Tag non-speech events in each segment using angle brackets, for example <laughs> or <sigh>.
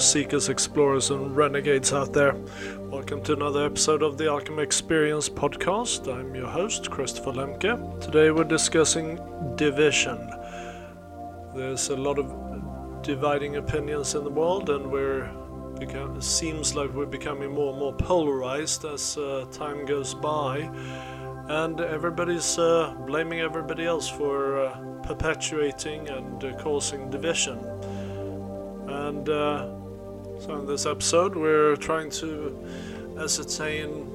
seekers, explorers, and renegades out there. Welcome to another episode of the Alchemy Experience podcast. I'm your host, Christopher Lemke. Today we're discussing division. There's a lot of dividing opinions in the world, and we're become, it seems like we're becoming more and more polarized as uh, time goes by, and everybody's uh, blaming everybody else for uh, perpetuating and uh, causing division. And uh, so, in this episode, we're trying to ascertain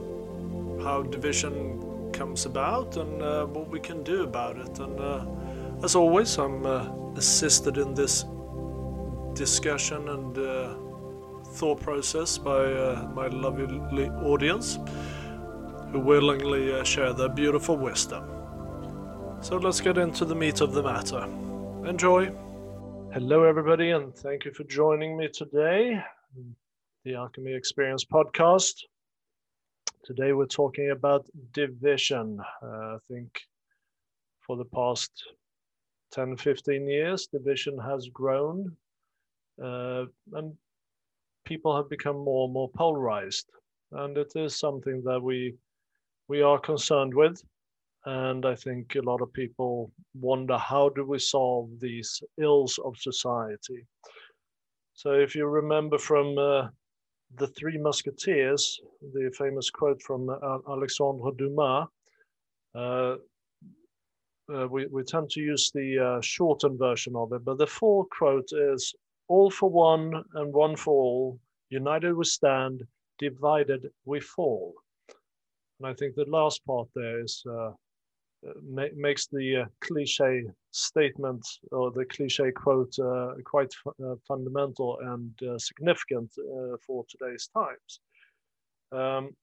how division comes about and uh, what we can do about it. And uh, as always, I'm uh, assisted in this discussion and uh, thought process by uh, my lovely audience who willingly uh, share their beautiful wisdom. So let's get into the meat of the matter. Enjoy! Hello, everybody, and thank you for joining me today, the Alchemy Experience podcast. Today, we're talking about division. Uh, I think for the past 10 15 years, division has grown, uh, and people have become more and more polarized. And it is something that we we are concerned with and I think a lot of people wonder how do we solve these ills of society. So if you remember from uh, the Three Musketeers, the famous quote from uh, Alexandre Dumas, uh, uh, we, we tend to use the uh, shortened version of it, but the full quote is all for one and one for all, united we stand, divided we fall. And I think the last part there is uh, ma makes the cliche statement or the cliche quote uh, quite uh, fundamental and uh, significant uh, for today's times. Um,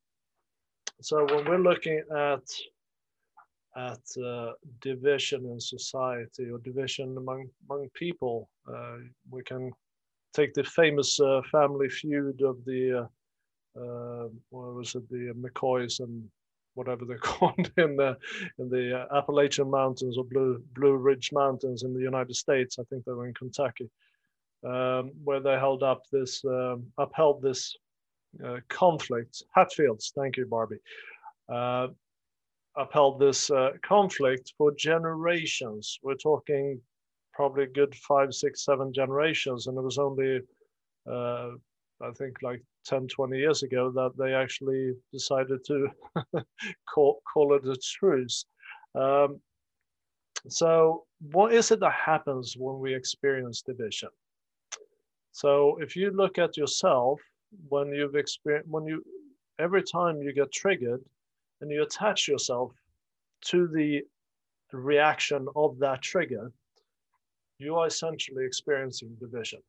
so when we're looking at at uh, division in society or division among among people, we can take the famous family feud of the what was it the McCoys and whatever they're <laughs> called in the in the uh, Appalachian Mountains or Blue Blue Ridge Mountains in the United States. I think they were in Kentucky, um, where they held up this um, upheld this uh, conflict. Hatfields, thank you, Barbie. Uh, upheld this uh, conflict for generations. We're talking probably good five, six, seven generations, and it was only uh, I think like 10, 20 years ago that they actually decided to <laughs> call, call it a truce. Um, so, what is it that happens when we experience division? So, if you look at yourself, when you've experienced, when you, every time you get triggered and you attach yourself to the reaction of that trigger, you are essentially experiencing division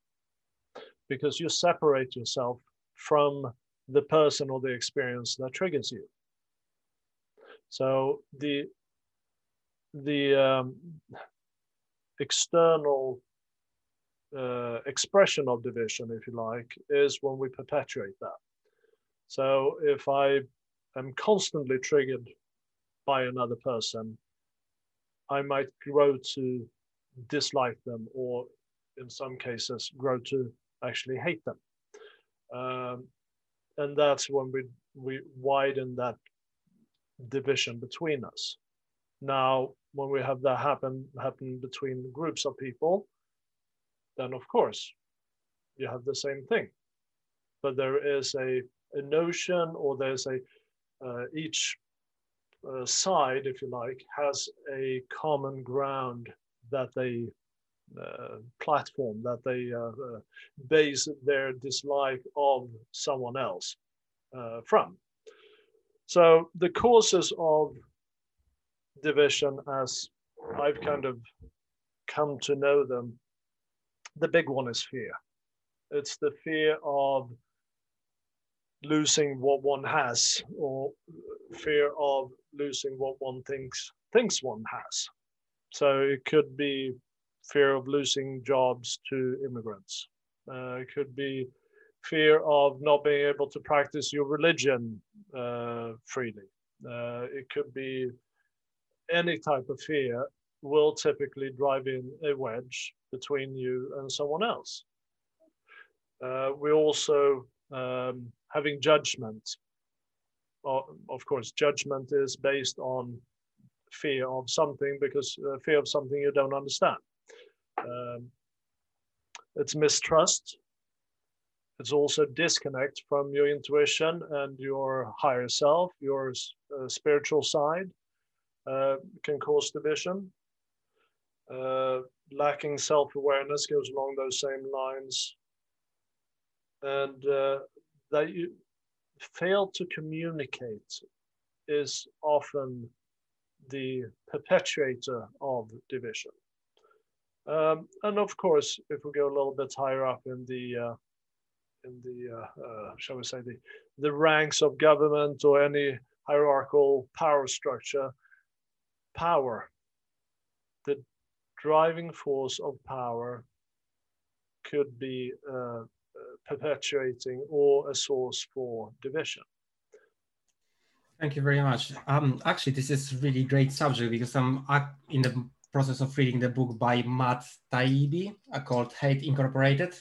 because you separate yourself from the person or the experience that triggers you. So the the um, external uh, expression of division, if you like, is when we perpetuate that. So if I am constantly triggered by another person, I might grow to dislike them or in some cases grow to actually hate them. Um, and that's when we, we widen that division between us. Now, when we have that happen happen between groups of people, then of course you have the same thing. But there is a, a notion, or there's a uh, each uh, side, if you like, has a common ground that they platform that they uh, uh, base their dislike of someone else from. So the causes of division, as I've kind of come to know them, the big one is fear. It's the fear of losing what one has, or fear of losing what one thinks thinks one has. So it could be fear of losing jobs to immigrants. Uh, it could be fear of not being able to practice your religion uh, freely. Uh, it could be any type of fear will typically drive in a wedge between you and someone else. Uh, we also um, having judgment. of course, judgment is based on fear of something because uh, fear of something you don't understand. Um, it's mistrust. It's also disconnect from your intuition and your higher self, your uh, spiritual side uh, can cause division. Uh, lacking self-awareness goes along those same lines. And uh, that you fail to communicate is often the perpetuator of division. Um, and of course, if we go a little bit higher up in the uh, in the uh, uh, shall we say the the ranks of government or any hierarchical power structure, power, the driving force of power, could be uh, uh, perpetuating or a source for division. Thank you very much. Um, actually, this is really great subject because I'm in the process of reading the book by Matt Taibbi uh, called Hate Incorporated.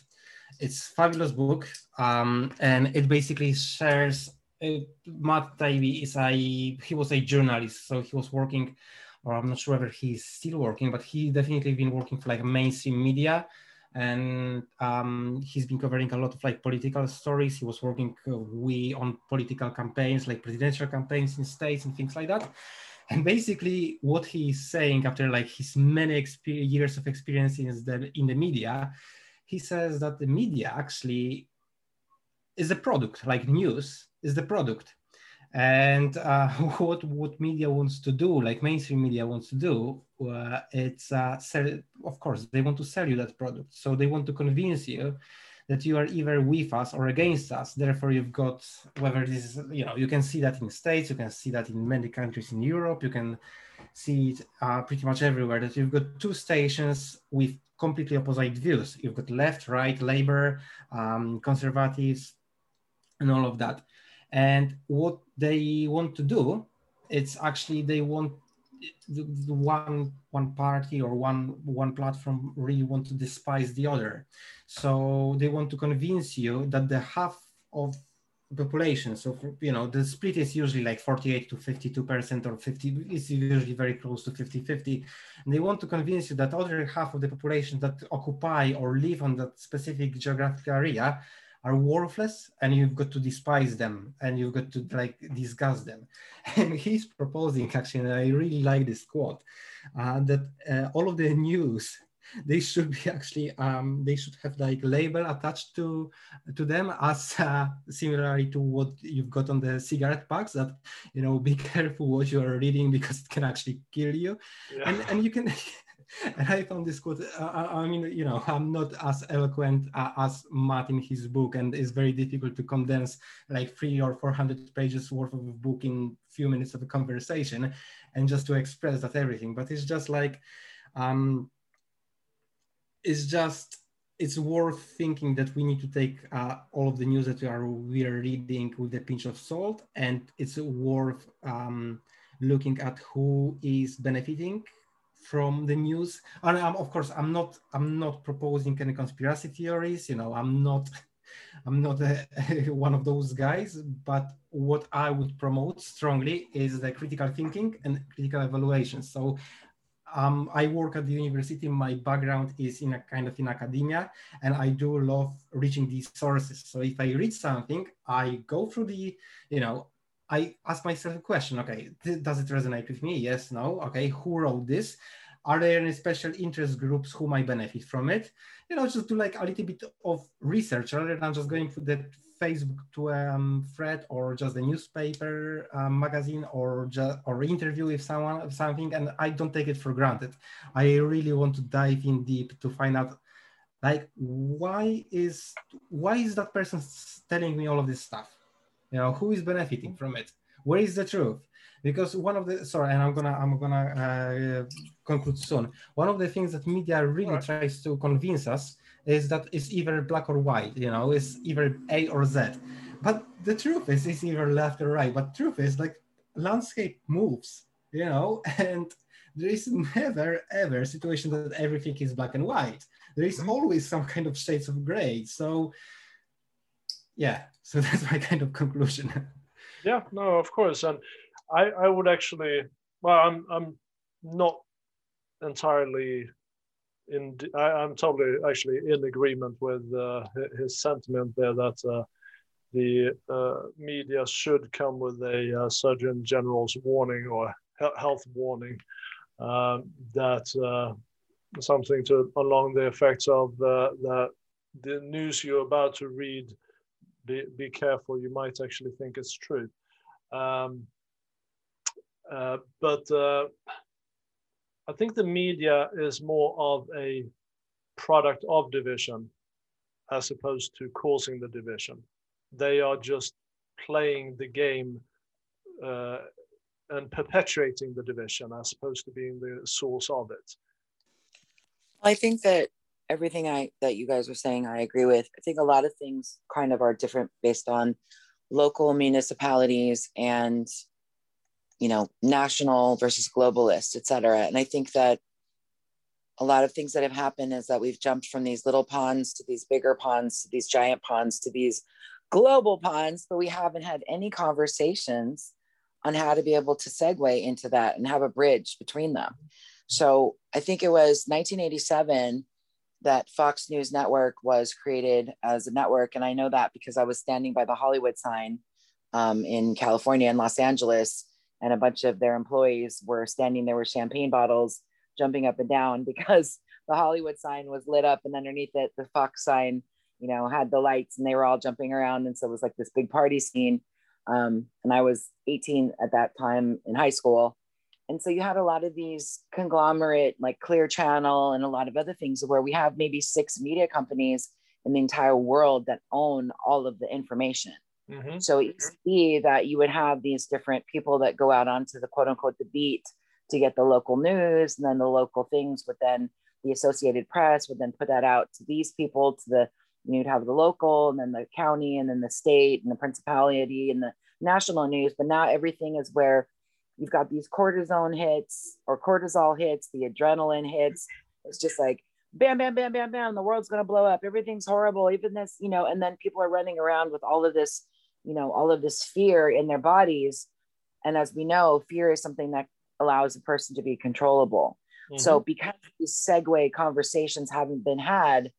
It's fabulous book, um, and it basically shares. Uh, Matt Taibbi is a he was a journalist, so he was working, or I'm not sure whether he's still working, but he definitely been working for like mainstream media, and um, he's been covering a lot of like political stories. He was working uh, we on political campaigns, like presidential campaigns in states and things like that and basically what he's saying after like his many years of experience in the, in the media he says that the media actually is a product like news is the product. And uh, <laughs> what what media wants to do like mainstream media wants to do uh, it's uh, sell, of course they want to sell you that product. So they want to convince you that you are either with us or against us. Therefore, you've got whether this is, you know, you can see that in states, you can see that in many countries in Europe, you can see it uh, pretty much everywhere that you've got two stations with completely opposite views. You've got left, right, labor, um, conservatives, and all of that. And what they want to do, it's actually they want the, the one one party or one one platform really want to despise the other. So they want to convince you that the half of population so you know the split is usually like 48 to 52 percent or 50 is usually very close to 50 50 and they want to convince you that other half of the population that occupy or live on that specific geographic area are worthless and you've got to despise them and you've got to like disgust them <laughs> and he's proposing actually and i really like this quote uh, that uh, all of the news <laughs> they should be actually um, they should have like label attached to to them as uh, similarly to what you've got on the cigarette packs that you know <laughs> be careful what you are reading because it can actually kill you yeah. and and you can <laughs> and I found this quote. Uh, uh, I mean, you know, I'm not as eloquent uh, as Matt in his book, and it's very difficult to condense like three or four hundred pages worth of a book in few minutes of a conversation, and just to express that everything. But it's just like, um, it's just it's worth thinking that we need to take uh, all of the news that we are we are reading with a pinch of salt, and it's worth um, looking at who is benefiting from the news. And I'm, of course, I'm not I'm not proposing any conspiracy theories. You know, I'm not <laughs> I'm not a, <laughs> one of those guys. But what I would promote strongly is the critical thinking and critical evaluation. So. Um, I work at the university. My background is in a kind of in academia, and I do love reaching these sources. So if I read something, I go through the, you know, I ask myself a question, okay, does it resonate with me? Yes, no, okay, who wrote this? Are there any special interest groups who might benefit from it? You know, just do like a little bit of research rather than just going to the Facebook to um, thread or just the newspaper um, magazine or just or interview with someone something and I don't take it for granted. I really want to dive in deep to find out like why is why is that person telling me all of this stuff you know who is benefiting from it? Where is the truth? Because one of the sorry and i'm gonna i'm gonna uh, conclude soon. One of the things that media really right. tries to convince us is that it's either black or white you know it's either a or z. But the truth is it's either left or right. But truth is like landscape moves you know <laughs> and there is never ever a situation that everything is black and white. There is mm-hmm. always some kind of shades of gray. So yeah, so <laughs> that's my kind of conclusion. <laughs> yeah, no, of course, and I I would actually well, I'm I'm not entirely in. I, am totally actually in agreement with uh, his sentiment there that uh, the uh, media should come with a uh, Surgeon General's warning or health warning um, that uh, something to along the effects of uh, that the news you're about to read. Be, be careful, you might actually think it's true. Um, uh, but uh, I think the media is more of a product of division as opposed to causing the division. They are just playing the game uh, and perpetuating the division as opposed to being the source of it. I think that everything I that you guys were saying, I agree with. I think a lot of things kind of are different based on local municipalities and you know, national versus globalist, et cetera. And I think that a lot of things that have happened is that we've jumped from these little ponds to these bigger ponds to these giant ponds to these global ponds, but we haven't had any conversations on how to be able to segue into that and have a bridge between them. So I think it was 1987 that Fox News Network was created as a network. And I know that because I was standing by the Hollywood sign um, in California and Los Angeles and a bunch of their employees were standing there with champagne bottles jumping up and down <laughs> because the hollywood sign was lit up and underneath it the fox sign you know had the lights and they were all jumping around and so it was like this big party scene um, and i was 18 at that time in high school and so you had a lot of these conglomerate like clear channel and a lot of other things where we have maybe six media companies in the entire world that own all of the information Mm-hmm. So you see that you would have these different people that go out onto the quote unquote the beat to get the local news, and then the local things would then the Associated Press would then put that out to these people, to the you'd have the local, and then the county, and then the state, and the principality, and the national news. But now everything is where you've got these cortisone hits or cortisol hits, the adrenaline hits. It's just like bam, bam, bam, bam, bam, the world's gonna blow up. Everything's horrible. Even this, you know, and then people are running around with all of this you know all of this fear in their bodies and as we know fear is something that allows a person to be controllable mm-hmm. so because these segue conversations haven't been had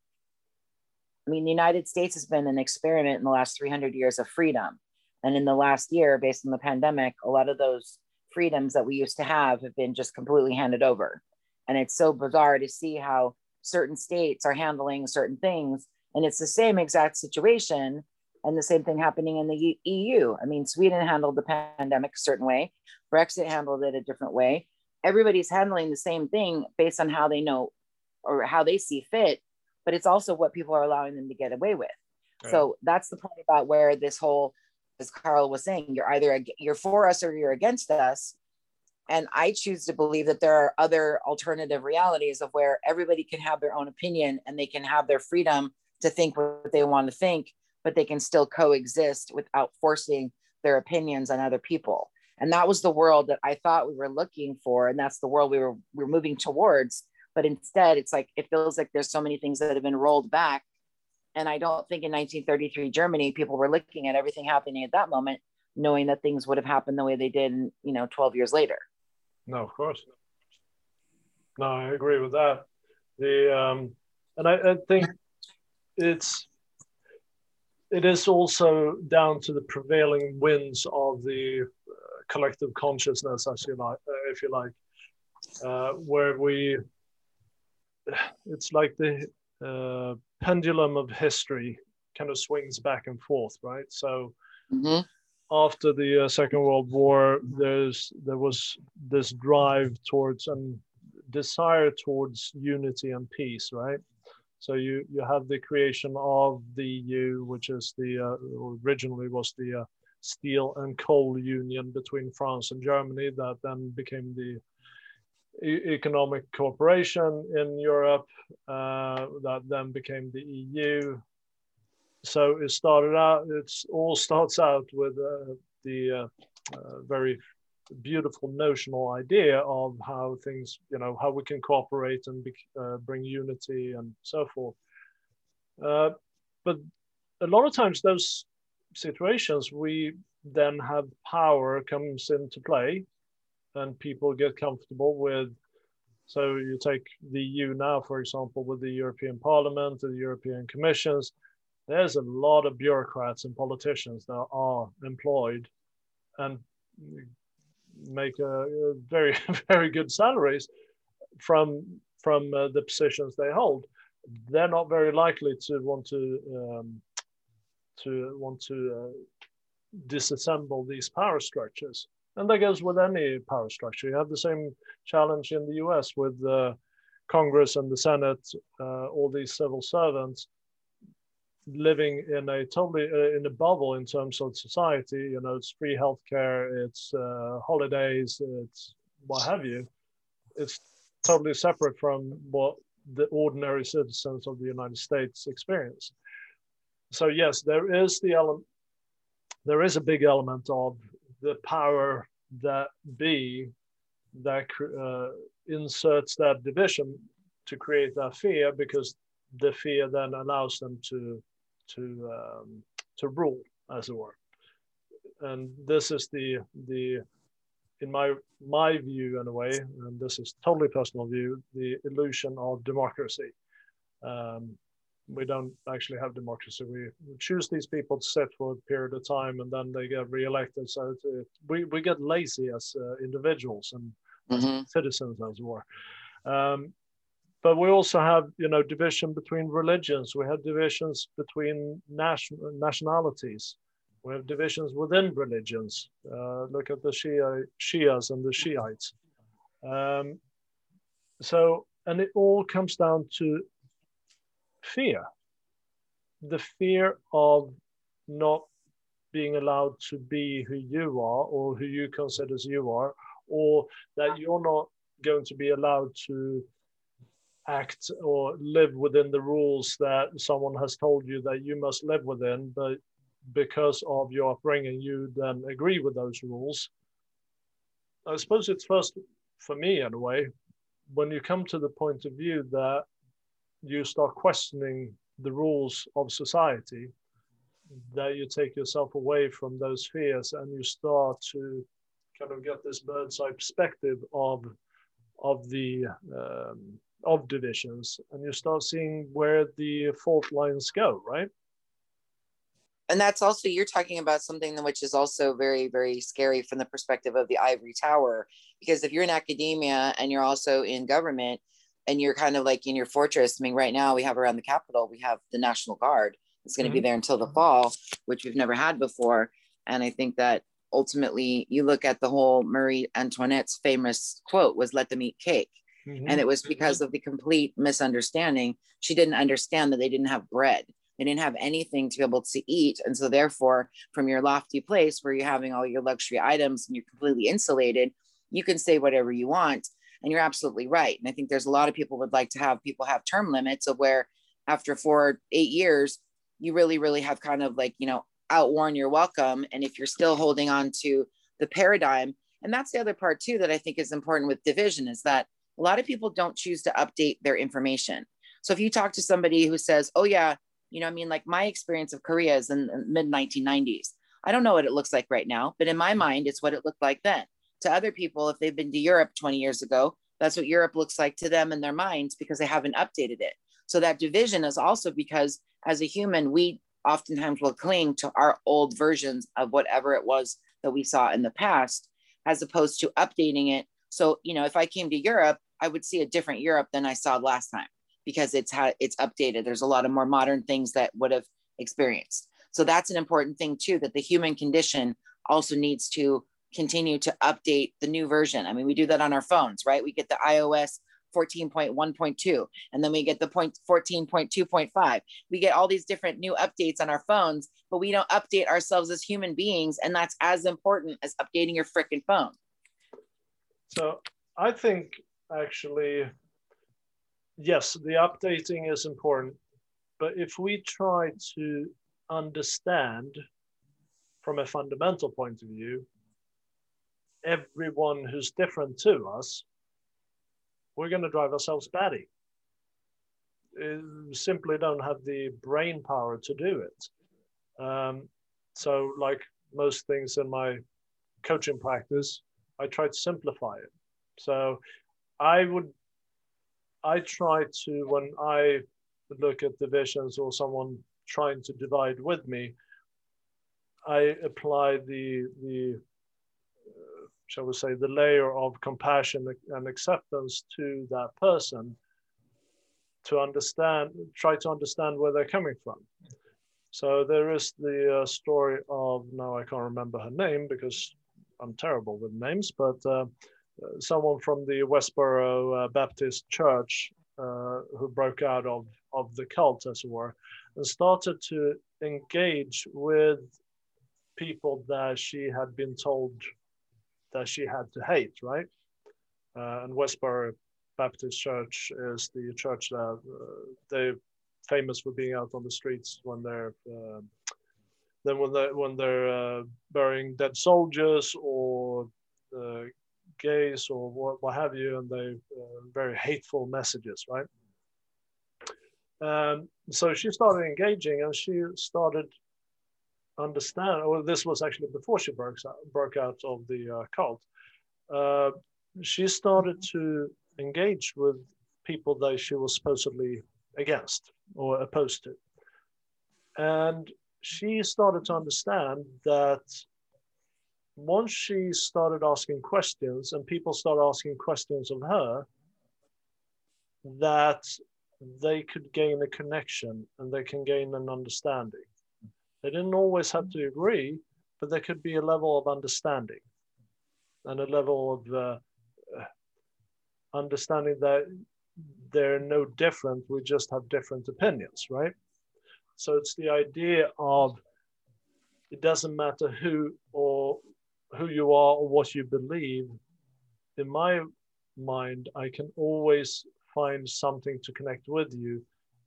i mean the united states has been an experiment in the last 300 years of freedom and in the last year based on the pandemic a lot of those freedoms that we used to have have been just completely handed over and it's so bizarre to see how certain states are handling certain things and it's the same exact situation and the same thing happening in the EU. I mean, Sweden handled the pandemic a certain way, Brexit handled it a different way. Everybody's handling the same thing based on how they know or how they see fit, but it's also what people are allowing them to get away with. Right. So that's the point about where this whole, as Carl was saying, you're either you're for us or you're against us. And I choose to believe that there are other alternative realities of where everybody can have their own opinion and they can have their freedom to think what they want to think but they can still coexist without forcing their opinions on other people. And that was the world that I thought we were looking for. And that's the world we were, we were moving towards. But instead, it's like, it feels like there's so many things that have been rolled back. And I don't think in 1933 Germany, people were looking at everything happening at that moment, knowing that things would have happened the way they did, you know, 12 years later. No, of course. No, I agree with that. The um, and I, I think it's it is also down to the prevailing winds of the uh, collective consciousness, as you like, uh, if you like, uh, where we, <sighs> it's like the uh, pendulum of history kind of swings back and forth, right? So. Mm-hmm. After the uh, Second World War, there's there was this drive towards and desire towards unity and peace, right? So you you have the creation of the EU, which is the uh, originally was the uh, steel and coal union between France and Germany, that then became the economic cooperation in Europe, uh, that then became the EU. So it started out. it all <laughs> starts out with uh, the uh, uh, very beautiful notional idea of how things, you know, how we can cooperate and be, uh, bring unity and so forth. Uh, but a lot of times those situations we then have power comes into play and people get comfortable with so you take the EU now, for example, with the European Parliament, the European Commissions, there's a lot of bureaucrats and politicians that are employed and make a, a very, <laughs> very good salaries from from uh, the positions they hold. They're not very likely to want to um, to want to uh, disassemble these power structures. And that goes with any power structure. You have the same challenge in the US with the Congress and the Senate, uh, all these civil servants living in a totally uh, in a bubble in terms of society. You know, it's free healthcare, it's uh, holidays, it's what have you. It's totally separate from what the ordinary citizens of the United States experience. So yes, there is the element. There is a big element of the power that be that uh, inserts that division to create that fear because the fear then allows them to to um, to rule as it were. And this is the the in my my view in a way and this is totally personal view the illusion of democracy. Um, we don't actually have democracy. We choose these people to sit for a period of time and then they get re-elected. So it, it, we, we get lazy as uh, individuals and mm-hmm. citizens as it were. Um, but we also have, you know, division between religions. We have divisions between nation, nationalities. We have divisions within religions. Uh, look at the Shia, Shias and the Shiites. Um, so, and it all comes down to fear the fear of not being allowed to be who you are or who you consider as you are, or that you're not going to be allowed to act or live within the rules that someone has told you that you must live within, but because of your upbringing, you then agree with those rules. I suppose it's first, for me in a way, when you come to the point of view that you start questioning the rules of society, that you take yourself away from those fears and you start to kind of get this bird's eye perspective of of the um, of divisions and you start seeing where the fault lines go right? And that's also you're talking about something which is also very very scary from the perspective of the ivory tower because if you're in academia and you're also in government and you're kind of like in your fortress. I mean, right now we have around the Capitol, we have the National Guard. It's going to mm-hmm. be there until the fall, which we've never had before. And I think that ultimately, you look at the whole Marie Antoinette's famous quote was "Let them eat cake," mm-hmm. and it was because of the complete misunderstanding. She didn't understand that they didn't have bread. They didn't have anything to be able to eat. And so, therefore, from your lofty place where you're having all your luxury items and you're completely insulated, you can say whatever you want and you're absolutely right. And I think there's a lot of people would like to have people have term limits of where after four, eight years, you really, really have kind of like, you know, outworn your welcome. And if you're still holding on to the paradigm, and that's the other part too that I think is important with division is that a lot of people don't choose to update their information. So if you talk to somebody who says, oh, yeah, you know, I mean, like my experience of Korea is in the mid 1990s. I don't know what it looks like right now, but in my mind, it's what it looked like then to other people if they've been to Europe 20 years ago. That's what Europe looks like to them in their minds because they haven't updated it. So that division is also because as a human, we oftentimes will cling to our old versions of whatever it was that we saw in the past, as opposed to updating it. So, you know, if I came to Europe, I would see a different Europe than I saw last time because it's how it's updated. There's a lot of more modern things that would have experienced. So that's an important thing too, that the human condition also needs to continue to update the new version. I mean, we do that on our phones, right? We get the iOS 14.1.2 and then we get the point 14.2.5 we get all these different new updates on our phones but we don't update ourselves as human beings and that's as important as updating your freaking phone so i think actually yes the updating is important but if we try to understand from a fundamental point of view everyone who's different to us, we're going to drive ourselves batty. We simply don't have the brain power to do it. Um, so, like most things in my coaching practice, I try to simplify it. So, I would, I try to when I look at divisions or someone trying to divide with me, I apply the the uh, shall we say the layer of compassion and acceptance to that person to understand, try to understand where they're coming from. So there is the uh, story of now I can't remember her name because I'm terrible with names, but uh, someone from the Westboro uh, Baptist Church uh, who broke out of of the cult, as it were, and started to engage with people that she had been told that she had to hate, right? Uh, and Westboro Baptist Church is the church that uh, they're famous for being out on the streets when they're uh, then when they when they're uh, burying dead soldiers or uh, gays or what, what have you, and they uh, very hateful messages, right? Um, so she started engaging, and she started understand. Well, this was actually before she broke out, broke out of the uh, cult. Uh, she started to engage with people that she was supposedly against or opposed to. And she started to understand that once she started asking questions and people started asking questions of her, that they could gain a connection and they can gain an understanding. They didn't always have to agree, but there could be a level of understanding and a level of uh, understanding that they're no different, we just have different opinions, right? So it's the idea of it doesn't matter who or who you are or what you believe. In my mind, I can always find something to connect with you.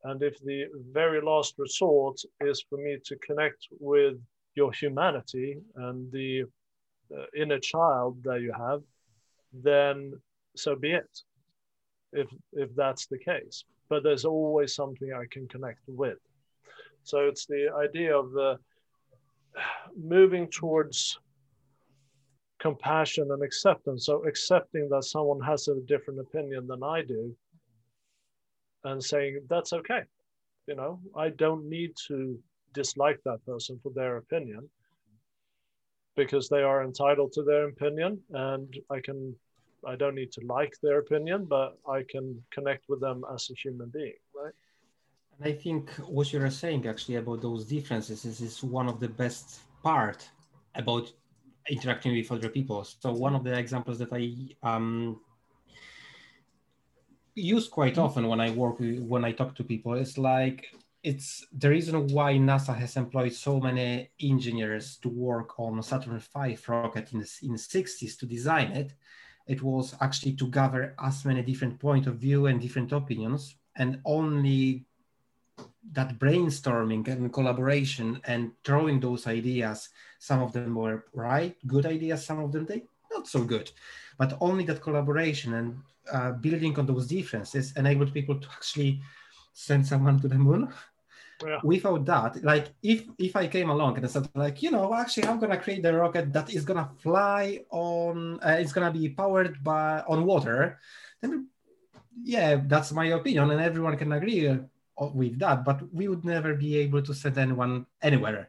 And if the very last resort is for me to connect with your humanity and the uh, inner child that you have, then so be it if if that's the case. But there's always something i can connect with. So it's the idea of the moving towards compassion and acceptance. So accepting that someone has a different opinion than i do and saying that's okay you know i don't need to dislike that person for their opinion because they are entitled to their opinion and i can I don't need to like their opinion, but I can connect with them as a human being, right? And I think what you're saying actually about those differences is, is one of the best part about interacting with other people. So one of the examples that I um, use quite mm-hmm. often when I work with, when I talk to people. Is like it's the reason why NASA has employed so many engineers to work on Saturn V rocket in the, in the 60s to design it. It was actually to gather as many different point of view and different opinions and only that brainstorming and collaboration and throwing those ideas some of them were right good ideas some of them they not so good but only that collaboration and uh, building on those differences enabled people to actually send someone to the moon yeah. without that like if if i came along and I said like you know actually i'm gonna create a rocket that is gonna fly on uh, it's gonna be powered by on water then yeah that's my opinion and everyone can agree uh, with that but we would never be able to send anyone anywhere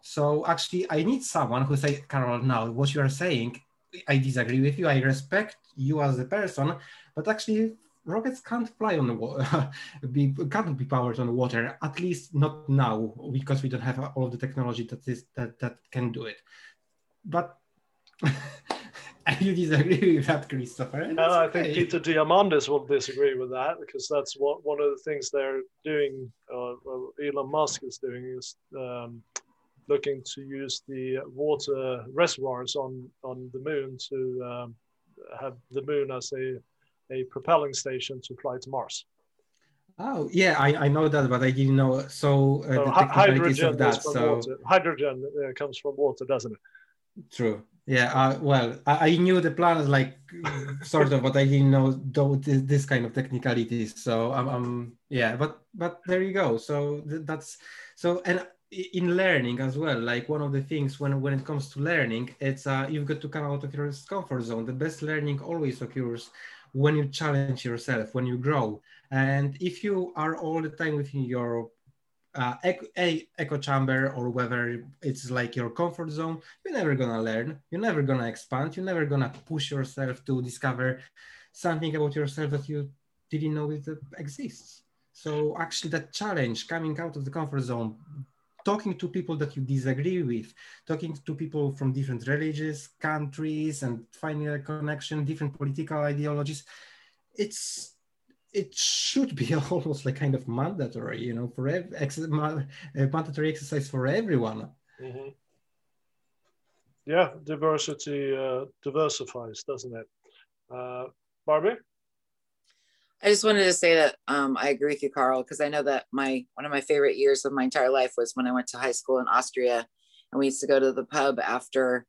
so actually i need someone who say carol now what you are saying i disagree with you i respect you as a person but actually rockets can't fly on the water, <laughs> be, can't be powered on water, at least not now, because we don't have all of the technology that is that that can do it. But <laughs> you disagree <laughs> with that, Christopher? No, I okay. think Peter Diamandis will disagree with that because that's what one of the things they're doing. Uh, Elon Musk is doing is um, looking to use the water reservoirs on on the moon to um, have the moon as a a propelling station to fly to Mars. Oh yeah, I, I know that, but I didn't know. So, uh, so hydrogen of that. So water. hydrogen uh, comes from water, doesn't it? True. Yeah. Uh, well, I, I, knew the planets like sort of, but I didn't know though this, this kind of technicalities. So I'm, um, um, yeah. But but there you go. So th- that's so and in learning as well like one of the things when when it comes to learning it's uh, you've got to come out of your comfort zone. The best learning always occurs when you challenge yourself when you grow. And if you are all the time within your uh, echo, a echo chamber or whether it's like your comfort zone you're never gonna learn. You're never gonna expand. You're never gonna push yourself to discover something about yourself that you didn't know it exists. So actually that challenge coming out of the comfort zone talking to people that you disagree with, talking to people from different religions, countries, and finding a connection, different political ideologies, it's it should be <laughs> almost like kind of mandatory, you know, for ev- ex- mandatory exercise for everyone. Mm-hmm. Yeah, diversity uh, diversifies, doesn't it? Uh, Barbie. I just wanted to say that um, I agree with you, Carl, because I know that my one of my favorite years of my entire life was when I went to high school in Austria, and we used to go to the pub after,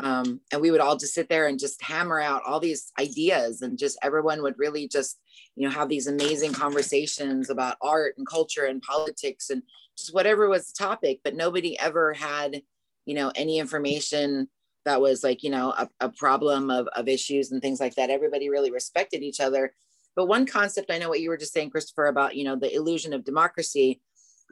um, and we would all just sit there and just hammer out all these ideas, and just everyone would really just you know have these amazing conversations about art and culture and politics and just whatever was the topic, but nobody ever had you know any information that was like you know a, a problem of, of issues and things like that. Everybody really respected each other but one concept, I know what you were just saying, Christopher, about you know the illusion of democracy.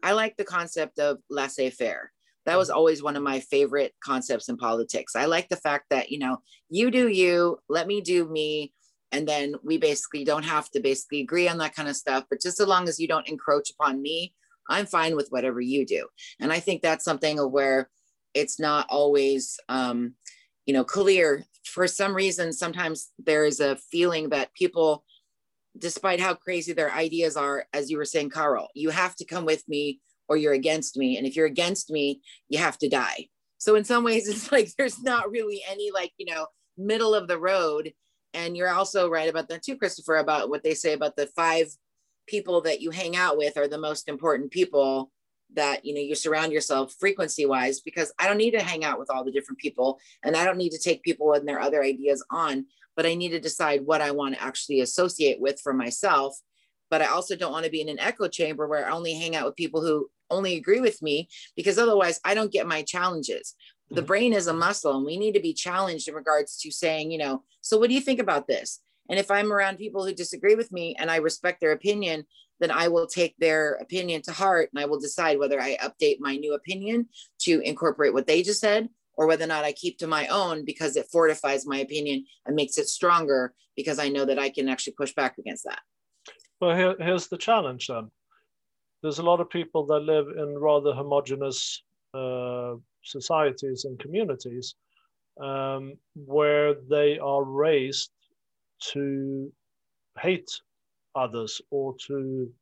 I like the concept of laissez-faire. That was always one of my favorite concepts in politics. I like the fact that you know you do you, let me do me, and then we basically don't have to basically agree on that kind of stuff. But just as long as you don't encroach upon me, I'm fine with whatever you do. And I think that's something of where it's not always um, you know clear for some reason sometimes there is a feeling that people despite how crazy their ideas are, as you were saying, Carl, you have to come with me or you're against me. And if you're against me, you have to die. So in some ways, <laughs> it's like there's not really any like, you know, middle of the road. And you're also right about that too, Christopher, about what they say about the five people that you hang out with are the most important people that you know you surround yourself frequency wise because i don't need to hang out with all the different people and i don't need to take people and their other ideas on but I need to decide what I want to actually associate with for myself. But I also don't want to be in an echo chamber where I only hang out with people who only agree with me because otherwise I don't get my challenges. The mm-hmm. brain is a muscle and we need to be challenged in regards to saying, you know, so what do you think about this? And if I'm around people who disagree with me and I respect their opinion, then I will take their opinion to heart and I will decide whether I update my new opinion to incorporate what they just said or whether or not I keep to my own because it fortifies my opinion and makes it stronger because I know that I can actually push back against that. Well, here, here's the challenge then. There's a lot of people that live in rather homogenous uh, societies and communities um, where they are raised to hate others or to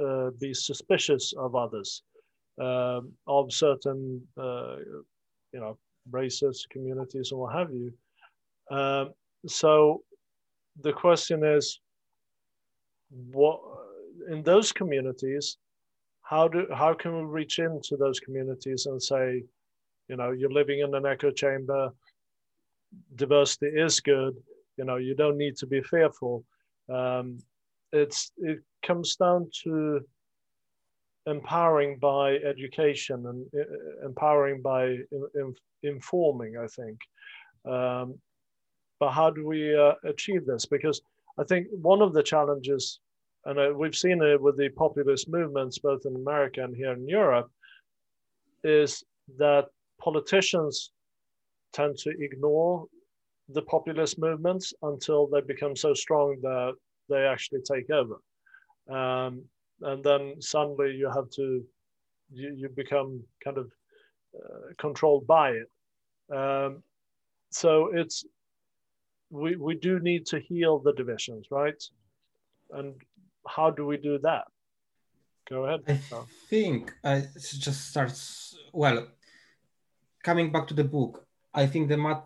uh, be suspicious of others, um, of certain uh, you know racist communities and what have you. Um, so the question is, what in those communities, how do how can we reach into those communities and say, you know, you're living in an echo chamber. Diversity is good. You know, you don't need to be fearful. Um, it's it comes down to empowering by education and uh, empowering by in, informing, I think. Um, but how do we uh, achieve this? Because I think one of the challenges, and uh, we've seen it with the populist movements both in America and here in Europe, is that politicians tend to ignore the populist movements until they become so strong that they actually take over. Um, and then suddenly you have to you, you become kind of uh, controlled by it. Um, so it's we we do need to heal the divisions right? And how do we do that? Go ahead i think i just starts well coming back to the book i think the matt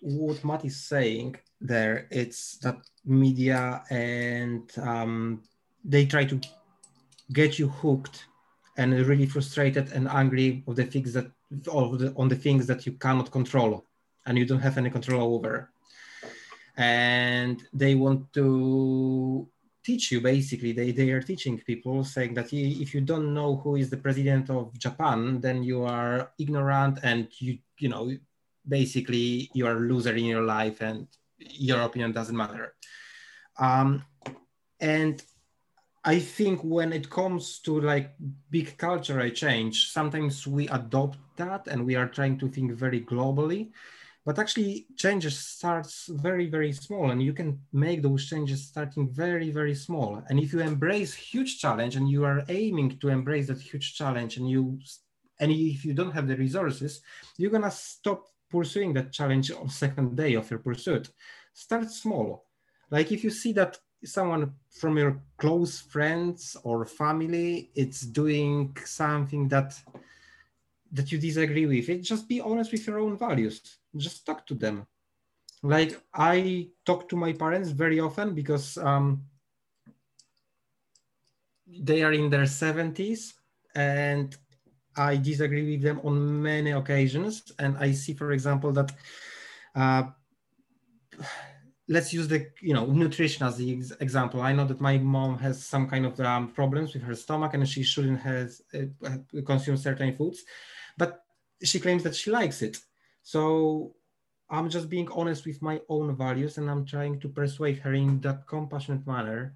what matt is saying there it's that media and um, they try to get you hooked and really frustrated and angry of the things that the, on the things that you cannot control and you don't have any control over. And they want to teach you basically they, they are teaching people saying that if you don't know who is the president of japan then you are ignorant and you you know basically you are a loser in your life and your opinion doesn't matter. Um, and i think when it comes to like big cultural change sometimes we adopt that and we are trying to think very globally. But actually changes starts very very small and you can make those changes starting very very small. And if you embrace huge challenge and you are aiming to embrace that huge challenge and you and if you don't have the resources you're gonna stop pursuing that challenge on second day of your pursuit. Start small. Like if you see that someone from your close friends or family it's doing something that that you disagree with. It just be honest with your own values. Just talk to them. Like i talk to my parents very often because um, they are in their 70s and i disagree with them on many occasions. And i see for example that uh, let's use the you know nutrition as the ex- example i know that my mom has some kind of um, problems with her stomach and she shouldn't have uh, consume certain foods but she claims that she likes it so I'm just being honest with my own values and I'm trying to persuade her in that compassionate manner.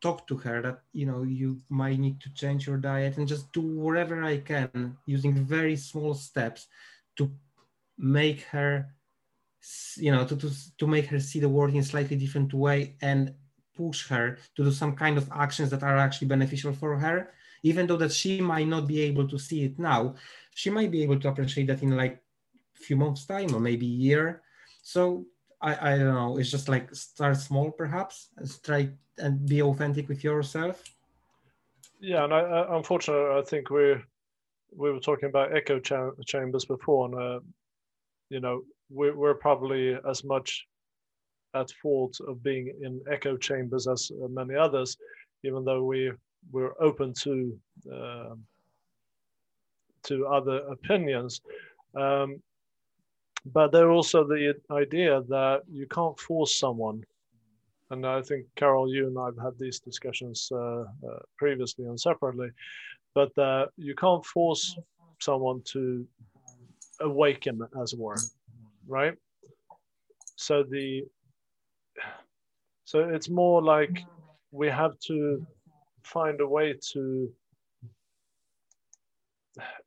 Talk to her that you know you might need to change your diet and just do whatever I can using very small steps to make her you know to, to, to make her see the world in a slightly different way and push her to do some kind of actions that are actually beneficial for her even though that she might not be able to see it now. She might be able to appreciate that in like a few months time or maybe a year. So i i don't know it's just like start small perhaps and try and be authentic with yourself. Yeah and i, I unfortunately i think we we were talking about echo cha- chambers before and uh, you know we're, we're probably as much at fault of being in echo chambers as many others even though we we're open to uh, to other opinions. Um, but there's also the idea that you can't force someone. And i think carol you and i've had these discussions uh, uh, previously and separately but uh, you can't force someone to awaken as it were right so the so it's more like we have to find a way to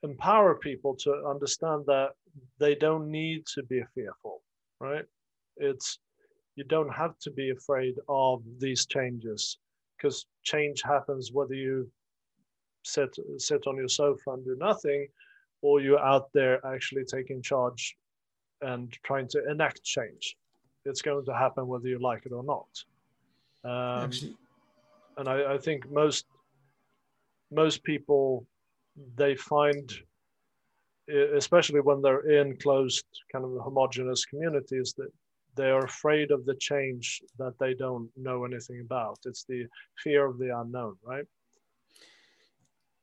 empower people to understand that they don't need to be fearful, right? It's you don't have to be afraid of these changes because change happens whether you sit sit on your sofa and do nothing or you're out there actually taking charge and trying to enact change. It's going to happen whether you like it or not. Um, Actually. and I, I think most most people they find especially when they're in closed kind of homogenous communities that they are afraid of the change that they don't know anything about it's the fear of the unknown right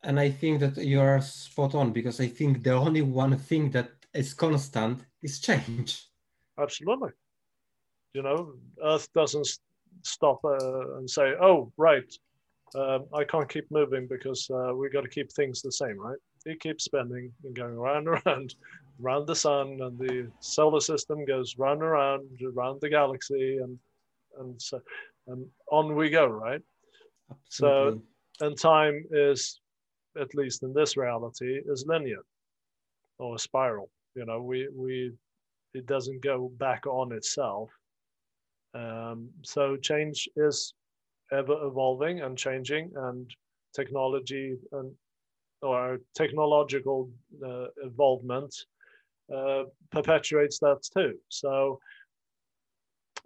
and i think that you are spot on because i think the only one thing that is constant is change absolutely. You know earth doesn't stop uh, and say oh right uh, i can't keep moving because uh, we got to keep things the same right? It keeps spinning and going around <laughs> and around around the sun and the solar system goes round and around around the galaxy and and so and on we go right? Absolutely. so and time is at least in this reality is linear or a spiral you know we we it doesn't go back on itself um, so change is ever evolving and changing and technology and or technological uh, involvement uh, perpetuates that too. So,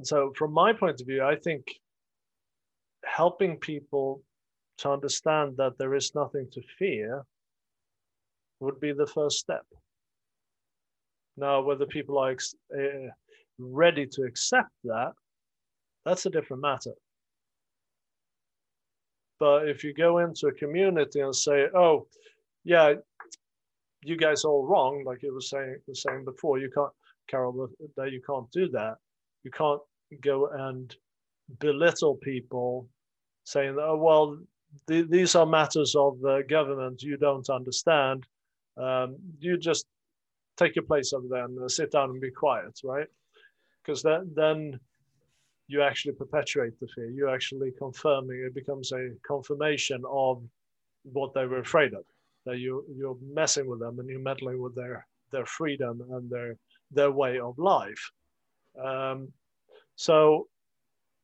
so from my point of view, I think helping people to understand that there is nothing to fear would be the first step. Now, whether people are uh, ready to accept that, that's a different matter. But if you go into a community and say, "Oh, yeah, you guys are all wrong," like you were saying was saying before, you can't, Carol, that you can't do that. You can't go and belittle people saying, oh, well, th- these are matters of the government you don't understand. Um, you just take your place over there and sit down and be quiet, right? Because then, you actually perpetuate the fear. You actually confirming it becomes a confirmation of what they were afraid of. That you you're messing with them and you're meddling with their their freedom and their their way of life. Um, so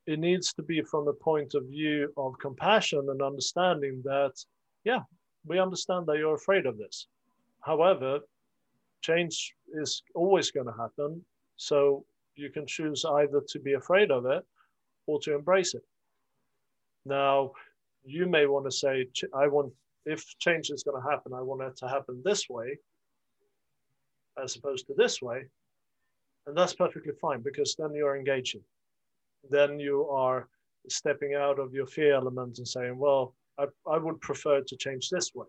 it needs to be from the point of view of compassion and understanding that, yeah, we understand that you're afraid of this. However, change is always going to happen. So you can choose either to be afraid of it or to embrace it. Now, you may want to say, I want, if change is going to happen, I want it to happen this way as opposed to this way. And that's perfectly fine because then you're engaging. Then you are stepping out of your fear element and saying, well, I, I would prefer to change this way.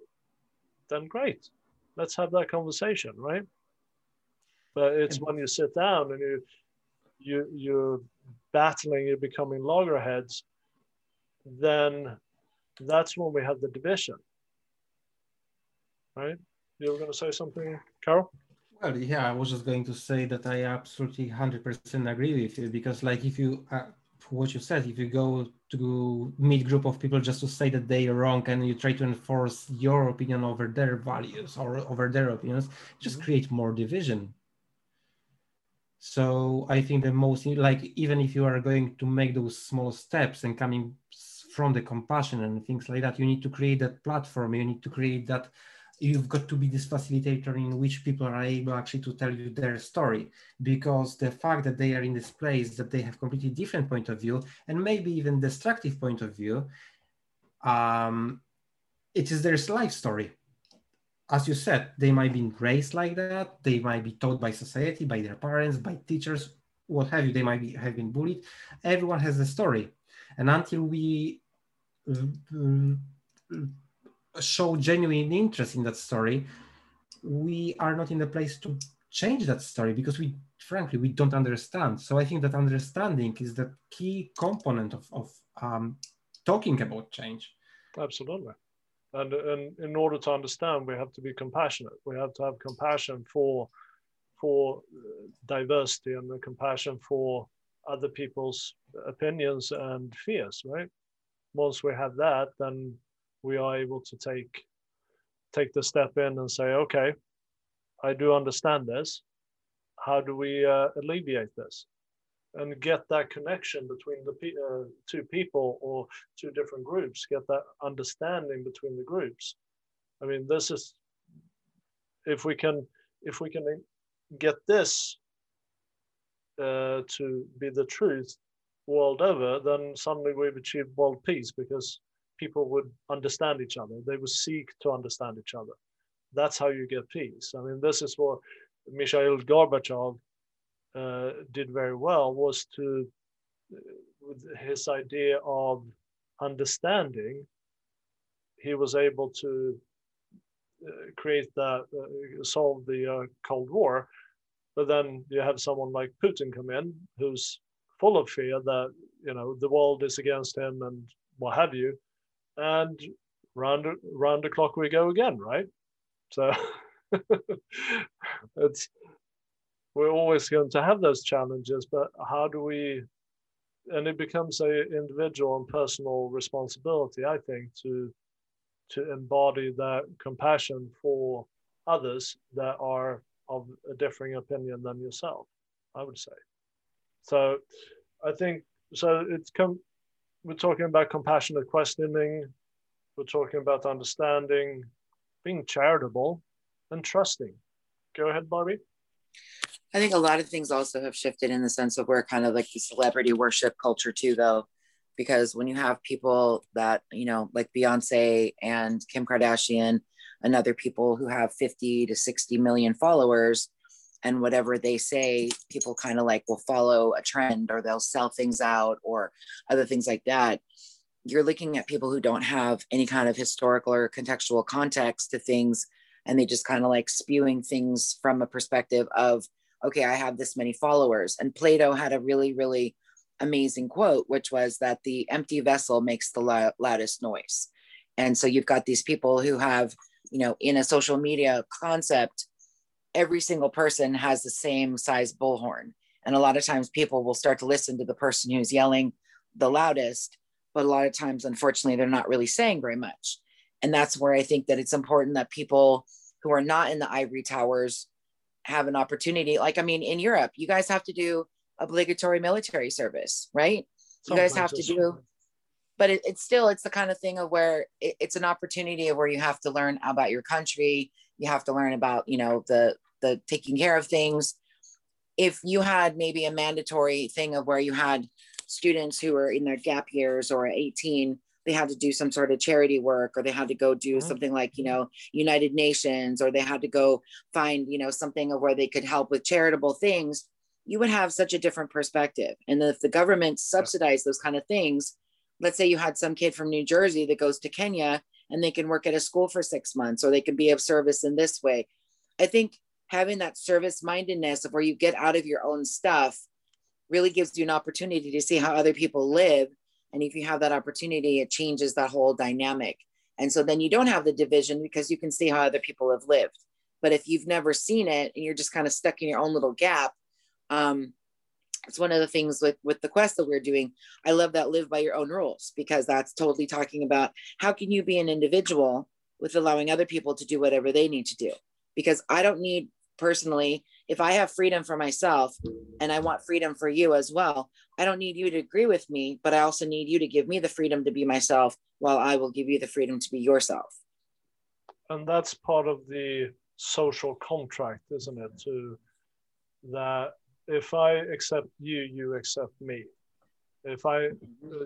Then great. Let's have that conversation, right? But it's when you sit down and you you you're battling, you're becoming loggerheads, then that's when we have the division. Right? You were going to say something, Carol? Well, yeah, I was just going to say that I absolutely 100% agree with you because, like, if you, uh, what you said, if you go to meet group of people just to say that they are wrong and you try to enforce your opinion over their values or over their opinions, just mm-hmm. create more division. So I think the most, like, even if you are going to make those small steps and coming from the compassion and things like that, you need to create that platform. You need to create that you've got to be this facilitator in which people are able actually to tell you their story because the fact that they are in this place that they have completely different point of view and maybe even destructive point of view um, it is their life story. As you said they might be raised like that they might be taught by society by their parents by teachers what have you they might be have been bullied. Everyone has a story. And until we show genuine interest in that story, we are not in the place to change that story because we frankly we don't understand. So i think that understanding is the key component of, of um, talking about change. Absolutely. And, and in order to understand we have to be compassionate. We have to have compassion for for uh, diversity and the compassion for other people's opinions and fears right? Once we have that then we are able to take take the step in and say, okay, I do understand this. How do we uh, alleviate this? And get that connection between the uh, two people or two different groups, get that understanding between the groups. I mean, this is if we can if we can get this uh, to be the truth world over, then suddenly we've achieved world peace because people would understand each other. They would seek to understand each other. That's how you get peace. I mean, this is what Mikhail Gorbachev uh, did very well was to, uh, with his idea of understanding, he was able to uh, create that, uh, solve the uh, Cold War. But then you have someone like Putin come in who's full of fear that, you know, the world is against him and what have you and round round the clock we go again, right? So <laughs> it's we're always going to have those challenges, but how do we? And it becomes a individual and personal responsibility, I think, to to embody that compassion for others that are of a differing opinion than yourself. I would say. So, I think so. It's come we're talking about compassionate questioning, we're talking about understanding, being charitable, and trusting. Go ahead, Barbie. I think a lot of things also have shifted in the sense of we're kind of like the celebrity worship culture too, though, because when you have people that, you know, like Beyonce and Kim Kardashian and other people who have 50 to 60 million followers, and whatever they say people kind of like will follow a trend or they'll sell things out or other things like that you're looking at people who don't have any kind of historical or contextual context to things and they just kind of like spewing things from a perspective of okay i have this many followers and plato had a really really amazing quote, which was that the empty vessel makes the loudest noise. And so you've got these people who have, you know, in a social media concept, every single person has the same size bullhorn. And a lot of times people will start to listen to the person who's yelling the loudest, but a lot of times, unfortunately, they're not really saying very much. And that's where I think that it's important that people who are not in the ivory towers have an opportunity. Like, I mean, in Europe, you guys have to do obligatory military service, right? You oh, guys have to do, but it, it's still, it's the kind of thing of where it, it's an opportunity of where you have to learn about your country. You have to learn about, you know, the, the taking care of things. If you had maybe a mandatory thing of where you had students who were in their gap years or 18 they had to do some sort of charity work or they had to go do mm-hmm. something like you know united nations or they had to go find you know something of where they could help with charitable things you would have such a different perspective and if the government subsidized those kind of things let's say you had some kid from new jersey that goes to kenya and they can work at a school for six months or they can be of service in this way i think having that service mindedness of where you get out of your own stuff really gives you an opportunity to see how other people live and if you have that opportunity, it changes that whole dynamic. And so then you don't have the division because you can see how other people have lived. But if you've never seen it and you're just kind of stuck in your own little gap, um, it's one of the things with with the quest that we're doing. I love that live by your own rules because that's totally talking about how can you be an individual with allowing other people to do whatever they need to do. Because I don't need personally if I have freedom for myself and I want freedom for you as well, I don't need you to agree with me, but I also need you to give me the freedom to be myself while I will give you the freedom to be yourself. And that's part of the social contract, isn't it? To that if I accept you, you accept me. If I, uh,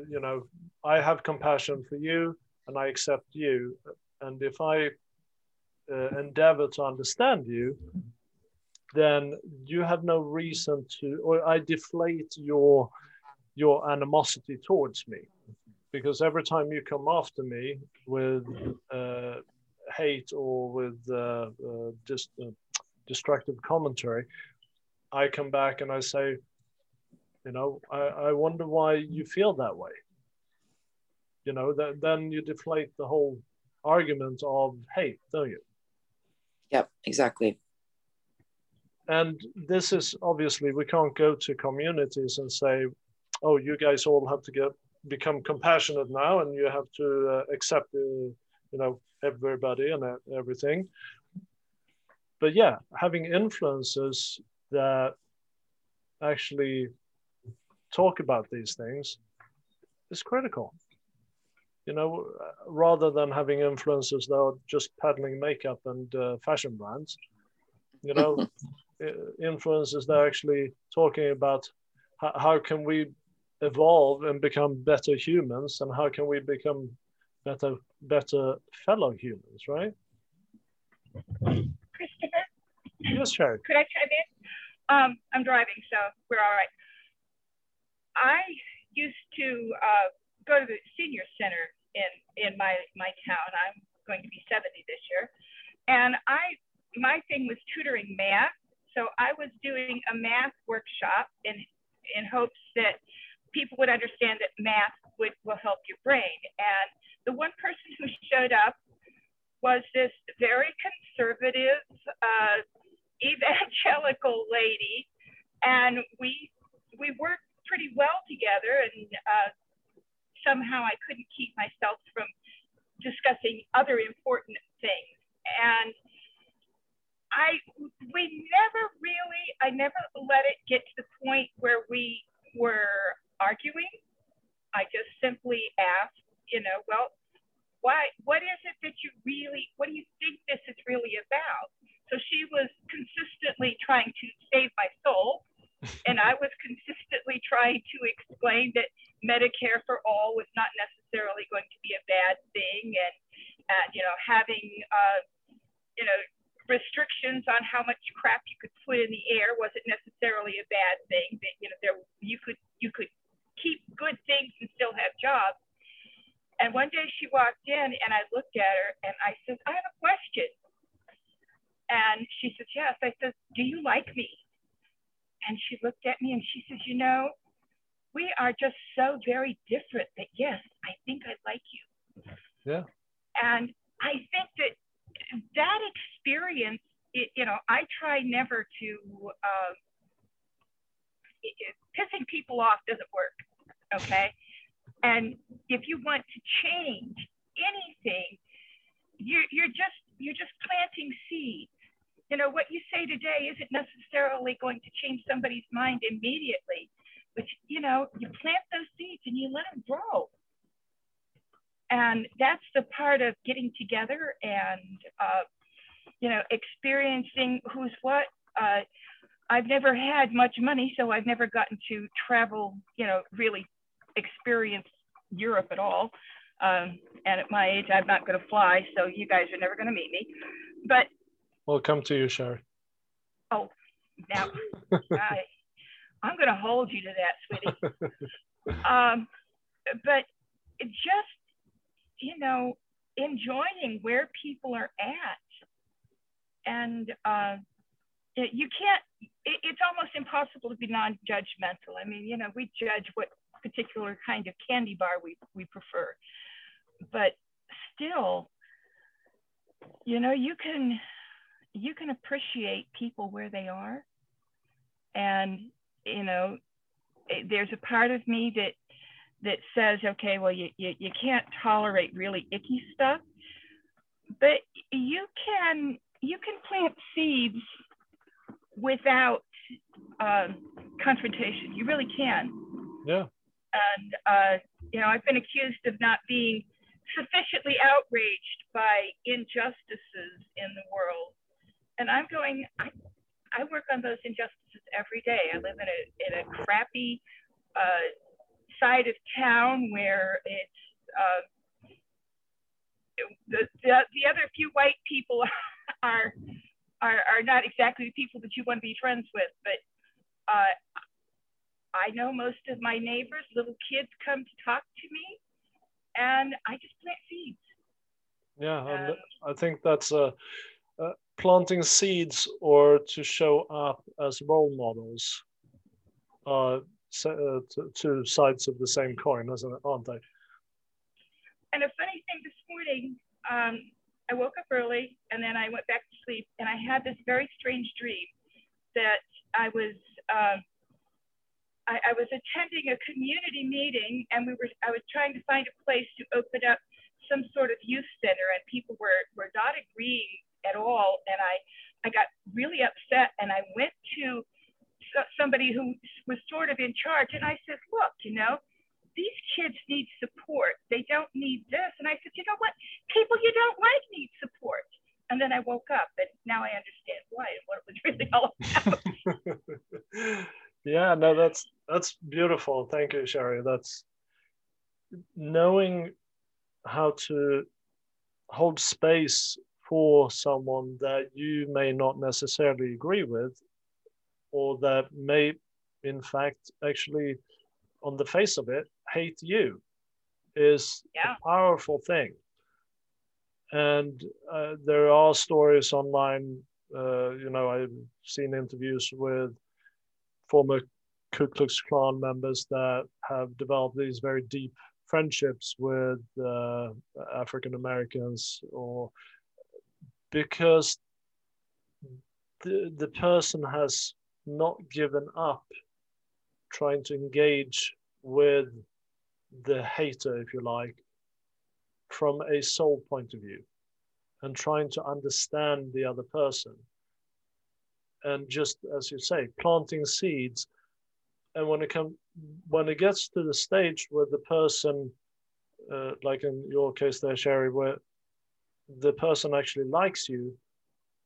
you know, I have compassion for you and I accept you. And if I uh, endeavor to understand you, then you have no reason to, or I deflate your your animosity towards me, because every time you come after me with uh, hate or with uh, uh, just destructive commentary, I come back and I say, you know, I, I wonder why you feel that way. You know, that then you deflate the whole argument of hate, don't you? Yep, exactly and this is obviously we can't go to communities and say oh you guys all have to get become compassionate now and you have to uh, accept uh, you know everybody and everything. But yeah having influences that actually talk about these things is critical. You know rather than having influencers that are just peddling makeup and uh, fashion brands you know <laughs> influencers they're actually talking about how, how can we evolve and become better humans and how can we become better better fellow humans right? Christopher? Yes sure could i chime in? Um, i'm driving so we're all right. I used to uh, go to the senior center in in my my town. I'm going to be 70 this year. And i my thing was tutoring math so I was doing a math workshop in, in hopes that people would understand that math would, will help your brain. And the one person who showed up was this very conservative, uh, evangelical lady. And we, we worked pretty well together. And uh, somehow I couldn't keep myself from discussing other important things. And I we never really I never let it get to the point where we were arguing. I just simply asked, you know, well, why what is it that you really what do you think this is really about? So she was consistently trying to save my soul. and I was consistently trying to explain that Medicare for all was not necessarily going to be a bad thing, and, and you know having uh, you know restrictions on how much crap you could put in the air wasn't necessarily a bad thing. That you know there you could you could keep good things and still have jobs. And one day she walked in and I looked at her and I said, I have a question. And she says, Yes. I said, Do you like me? And she looked at me and she says, You know, we are just so very different that yes, I think I like you. Yeah. And I think that that experience, it, you know, I try never to, um, it, it, pissing people off doesn't work. Okay. And if you want to change anything, you're, you're just, you're just planting seeds. You know, what you say today isn't necessarily going to change somebody's mind immediately, but you know, you plant those seeds and you let them grow. And that's the part of getting together and, uh, you know, experiencing who's what. Uh, I've never had much money, so I've never gotten to travel, you know, really experience Europe at all. Um, and at my age, I'm not going to fly, so you guys are never going to meet me. But we'll come to you, Sherry. Oh, now I, I'm going to hold you to that, sweetie. <laughs> um, but just you know, enjoying where people are at, and uh, it, you can't. It, it's almost impossible to be non-judgmental. I mean, you know, we judge what particular kind of candy bar we, we prefer. But still, you know, you can you can appreciate people where they are. And, you know, there's a part of me that that says, okay, well, you, you, you can't tolerate really icky stuff, but you can you can plant seeds without um, confrontation. You really can. Yeah and uh, you know I've been accused of not being sufficiently outraged by injustices in the world, and I'm going. I, I work on those injustices every day. I live in a in a crappy uh, side of town where it's uh, the, the the other few white people <laughs> are are are not exactly the people that you want to be friends with, but uh, I know most of my neighbors, little kids come to talk to me, and I just plant seeds. Yeah, and I think that's uh, uh, planting seeds or to show up as role models. Uh, two sides of the same coin, isn't it? Aren't they? And a funny thing this morning, um, I woke up early and then I went back to sleep, and I had this very strange dream that I was uh, I, I was attending a community meeting and we were, I was trying to find a place to open up some sort of youth center and people were, were not agreeing at all. And I, I got really upset and I went to somebody who was sort of in charge and I said, look, you know, these kids need support. They don't need this. And I said, you know what? People you don't like need support. And then I woke up and now I understand why and what it was really all about. <laughs> yeah no that's that's beautiful thank you sherry that's knowing how to hold space for someone that you may not necessarily agree with or that may in fact actually on the face of it hate you is yeah. a powerful thing and uh, there are stories online uh, you know i've seen interviews with former Ku Klux Klan members that have developed these very deep friendships with uh, African Americans, or because the, the person has not given up trying to engage with the hater, if you like, from a soul point of view and trying to understand the other person and just as you say, planting seeds. And when it comes, when it gets to the stage where the person, uh, like in your case there, Sherry, where the person actually likes you,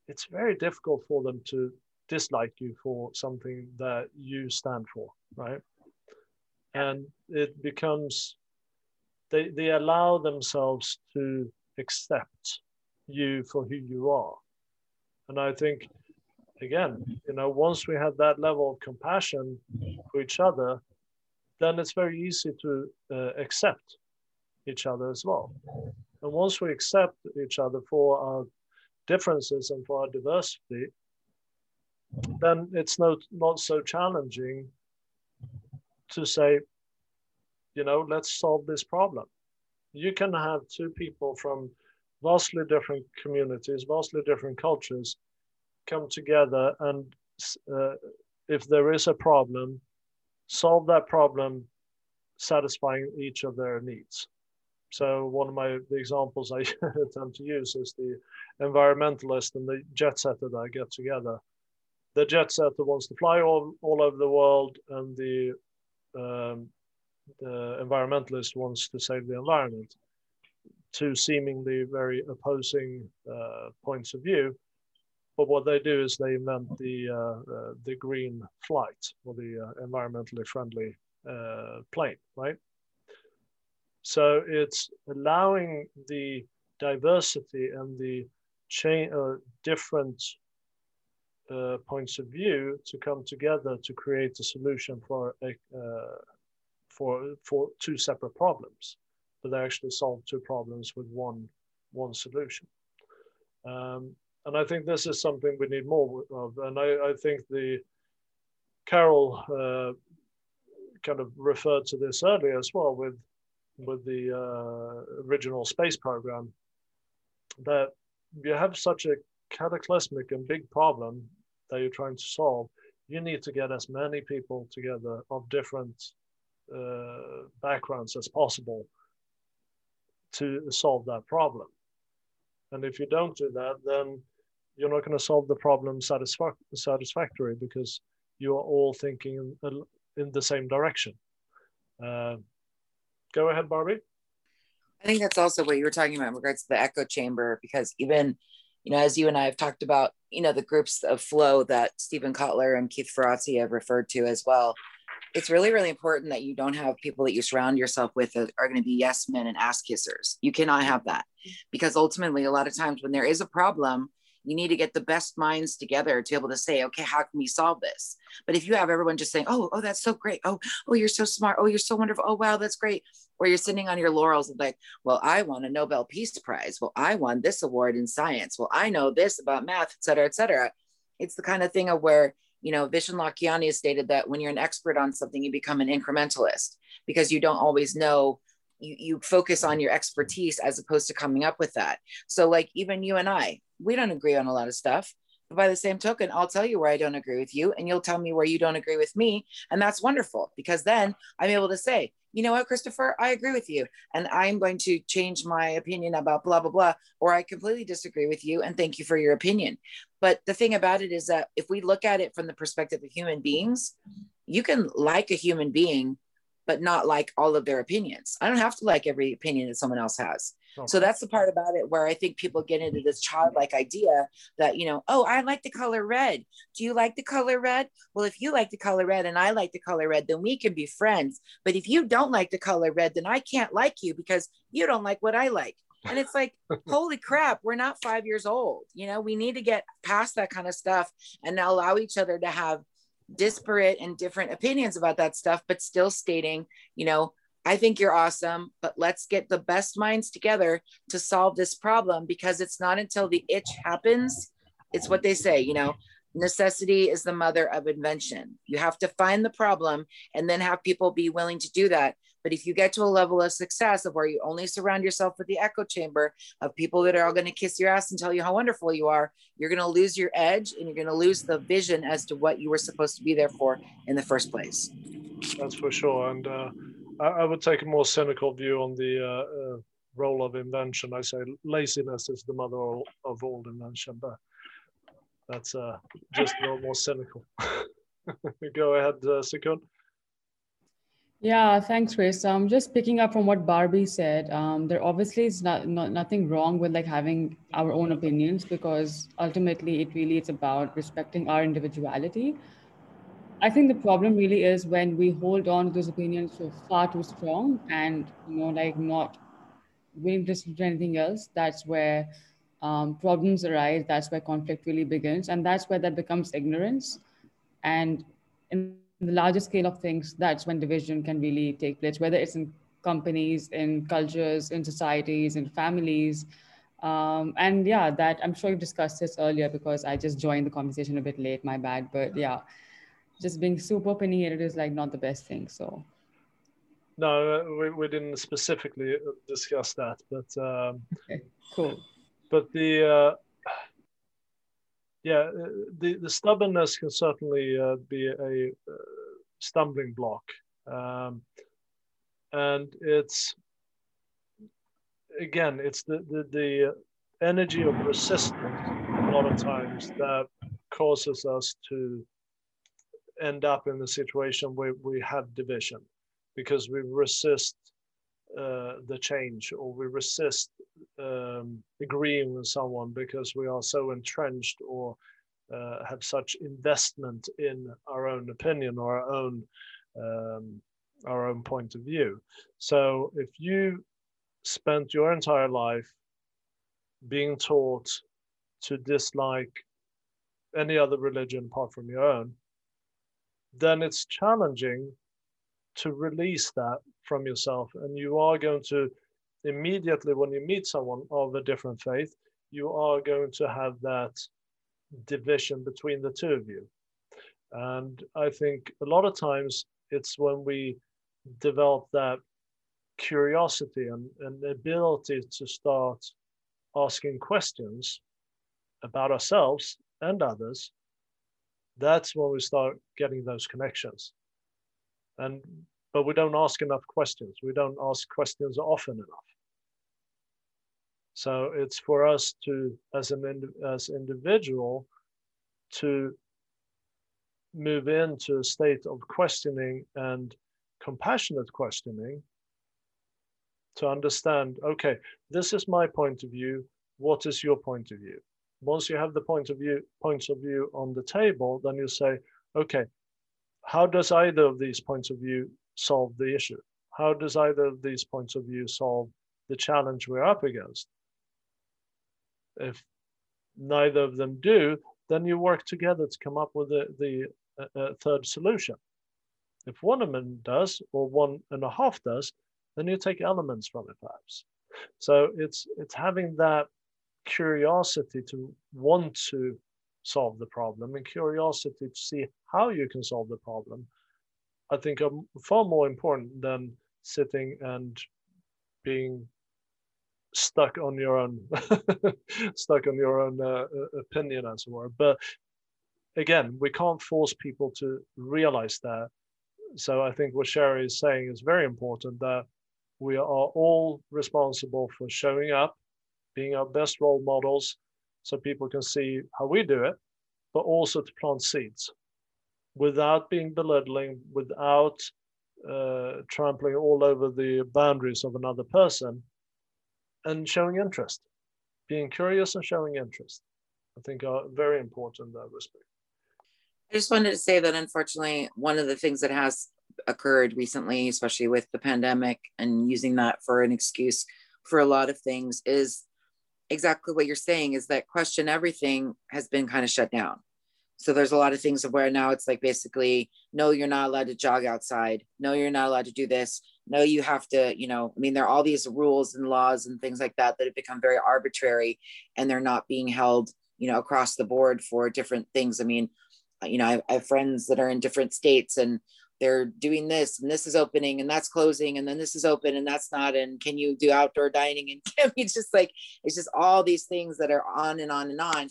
it's very difficult for them to dislike you for something that you stand for, right? And it becomes, they, they allow themselves to accept you for who you are. And I think again, you know, once we have that level of compassion for each other, then it's very easy to uh, accept each other as well. And once we accept each other for our differences and for our diversity, then it's not, not so challenging to say, you know, let's solve this problem. You can have two people from vastly different communities, vastly different cultures come together and uh, if there is a problem, solve that problem satisfying each of their needs. So one of my the examples I <laughs> tend to use is the environmentalist and the jet setter that I get together. The jet setter wants to fly all, all over the world, and the um, the environmentalist wants to save the environment. Two seemingly very opposing uh, points of view, but what they do is they invent the uh, uh, the green flight or the uh, environmentally friendly uh, plane, right? So it's allowing the diversity and the chain uh, different uh, points of view to come together to create a solution for a for for two separate problems, but they actually solve two problems with one one solution. Um, and I think this is something we need more of. And I, I think the Carol uh, kind of referred to this earlier as well with with the uh, original space program that you have such a cataclysmic and big problem that you're trying to solve. You need to get as many people together of different uh, backgrounds as possible to solve that problem. And if you don't do that, then you're not going to solve the problem satisfa- satisfactory because you are all thinking in, in the same direction. Uh, go ahead, Barbie. I think that's also what you were talking about in regards to the echo chamber, because even, you know, as you and I have talked about, you know, the groups of flow that Steven Kotler and Keith Ferrazzi have referred to as well. It's really, really important that you don't have people that you surround yourself with that are going to be yes men and ass kissers. You cannot have that mm-hmm. because ultimately, a lot of times when there is a problem, you need to get the best minds together to be able to say okay how can we solve this? But if you have everyone just saying oh oh that's so great. Oh oh you're so smart. Oh you're so wonderful. Oh wow that's great. Or you're sitting on your laurels and like well i won a nobel peace prize. Well i won this award in science. Well i know this about math et cetera et cetera. It's the kind of thing of where you know vishen lakhiani has stated that when you're an expert on something you become an incrementalist because you don't always know you, you focus on your expertise as opposed to coming up with that so like even you and i we don't agree on a lot of stuff. But by the same token, I'll tell you where I don't agree with you, and you'll tell me where you don't agree with me. And that's wonderful because then I'm able to say, you know what, Christopher, I agree with you. And I'm going to change my opinion about blah, blah, blah, or I completely disagree with you. And thank you for your opinion. But the thing about it is that if we look at it from the perspective of human beings, you can like a human being, but not like all of their opinions. I don't have to like every opinion that someone else has. So that's the part about it where I think people get into this childlike idea that, you know, oh, I like the color red. Do you like the color red? Well, if you like the color red and I like the color red, then we can be friends. But if you don't like the color red, then I can't like you because you don't like what I like. And it's like, <laughs> holy crap, we're not five years old. You know, we need to get past that kind of stuff and allow each other to have disparate and different opinions about that stuff, but still stating, you know, I think you're awesome, but let's get the best minds together to solve this problem because it's not until the itch happens. It's what they say, you know, necessity is the mother of invention. You have to find the problem and then have people be willing to do that. But if you get to a level of success of where you only surround yourself with the echo chamber of people that are all going to kiss your ass and tell you how wonderful you are, you're going to lose your edge and you're going to lose the vision as to what you were supposed to be there for in the first place. That's for sure. And, uh I, I would take a more cynical view on the uh, uh, role of invention. I say laziness is the mother of all invention, but that's uh, just a little more cynical. <laughs> Go ahead, uh, Sekun. Yeah, thanks, Chris. Um, just picking up from what Barbie said, um, there obviously is not, not nothing wrong with like having our own opinions because ultimately it really is about respecting our individuality. I think the problem really is when we hold on to those opinions so far too strong and you know like not willing to listen to anything else. That's where um, problems arise. That's where conflict really begins, and that's where that becomes ignorance. And in the larger scale of things, that's when division can really take place. Whether it's in companies, in cultures, in societies, in families. Um, and yeah, that I'm sure you've discussed this earlier because I just joined the conversation a bit late, my bad. But yeah, just being super opinionated is like not the best thing. So no, uh, we, we didn't specifically discuss that, but um, okay, cool. But the uh, yeah, uh, the the stubbornness can certainly uh, be a uh, stumbling block, um, and it's again, it's the the, the energy of resistance a lot of times that causes us to end up in the situation where we have division because we resist uh, the change or we resist um, agreeing with someone because we are so entrenched or uh, have such investment in our own opinion or our own um, our own point of view. So if you spent your entire life being taught to dislike any other religion apart from your own, then it's challenging to release that from yourself. And you are going to immediately, when you meet someone of a different faith, you are going to have that division between the two of you. And I think a lot of times it's when we develop that curiosity and, and ability to start asking questions about ourselves and others, that's when we start getting those connections. And but we don't ask enough questions. We don't ask questions often enough. So it's for us to, as an as individual, to move into a state of questioning and compassionate questioning to understand okay this is my point of view what is your point of view once you have the point of view points of view on the table then you say okay how does either of these points of view solve the issue. How does either of these points of view solve the challenge we're up against? If neither of them do then you work together to come up with the, the uh, uh third solution. If one of them does or one and a half does then you take elements from it perhaps. So it's it's having that curiosity to want to solve the problem and curiosity to see how you can solve the problem i think are far more important than sitting and being stuck on your own <laughs> stuck on your own uh, uh, opinion as it were. But again we can't force people to realize that. So i think what sherry is saying is very important that we are all responsible for showing up, being our best role models so people can see how we do it, but also to plant seeds without being belittling, without uh, trampling all over the boundaries of another person, and showing interest. Being curious and showing interest, I think, are very important in that respect. I just wanted to say that unfortunately, one of the things that has occurred recently, especially with the pandemic and using that for an excuse for a lot of things, is exactly what you're saying is that question everything has been kind of shut down. So there's a lot of things of where now it's like basically, no, you're not allowed to jog outside. No, you're not allowed to do this. No, you have to, you know, I mean, there are all these rules and laws and things like that that have become very arbitrary and they're not being held, you know, across the board for different things. I mean, uh, you know, I, I have friends that are in different states and they're doing this and this is opening and that's closing and then this is open and that's not and can you do outdoor dining and can it's just like it's just all these things that are on and on and on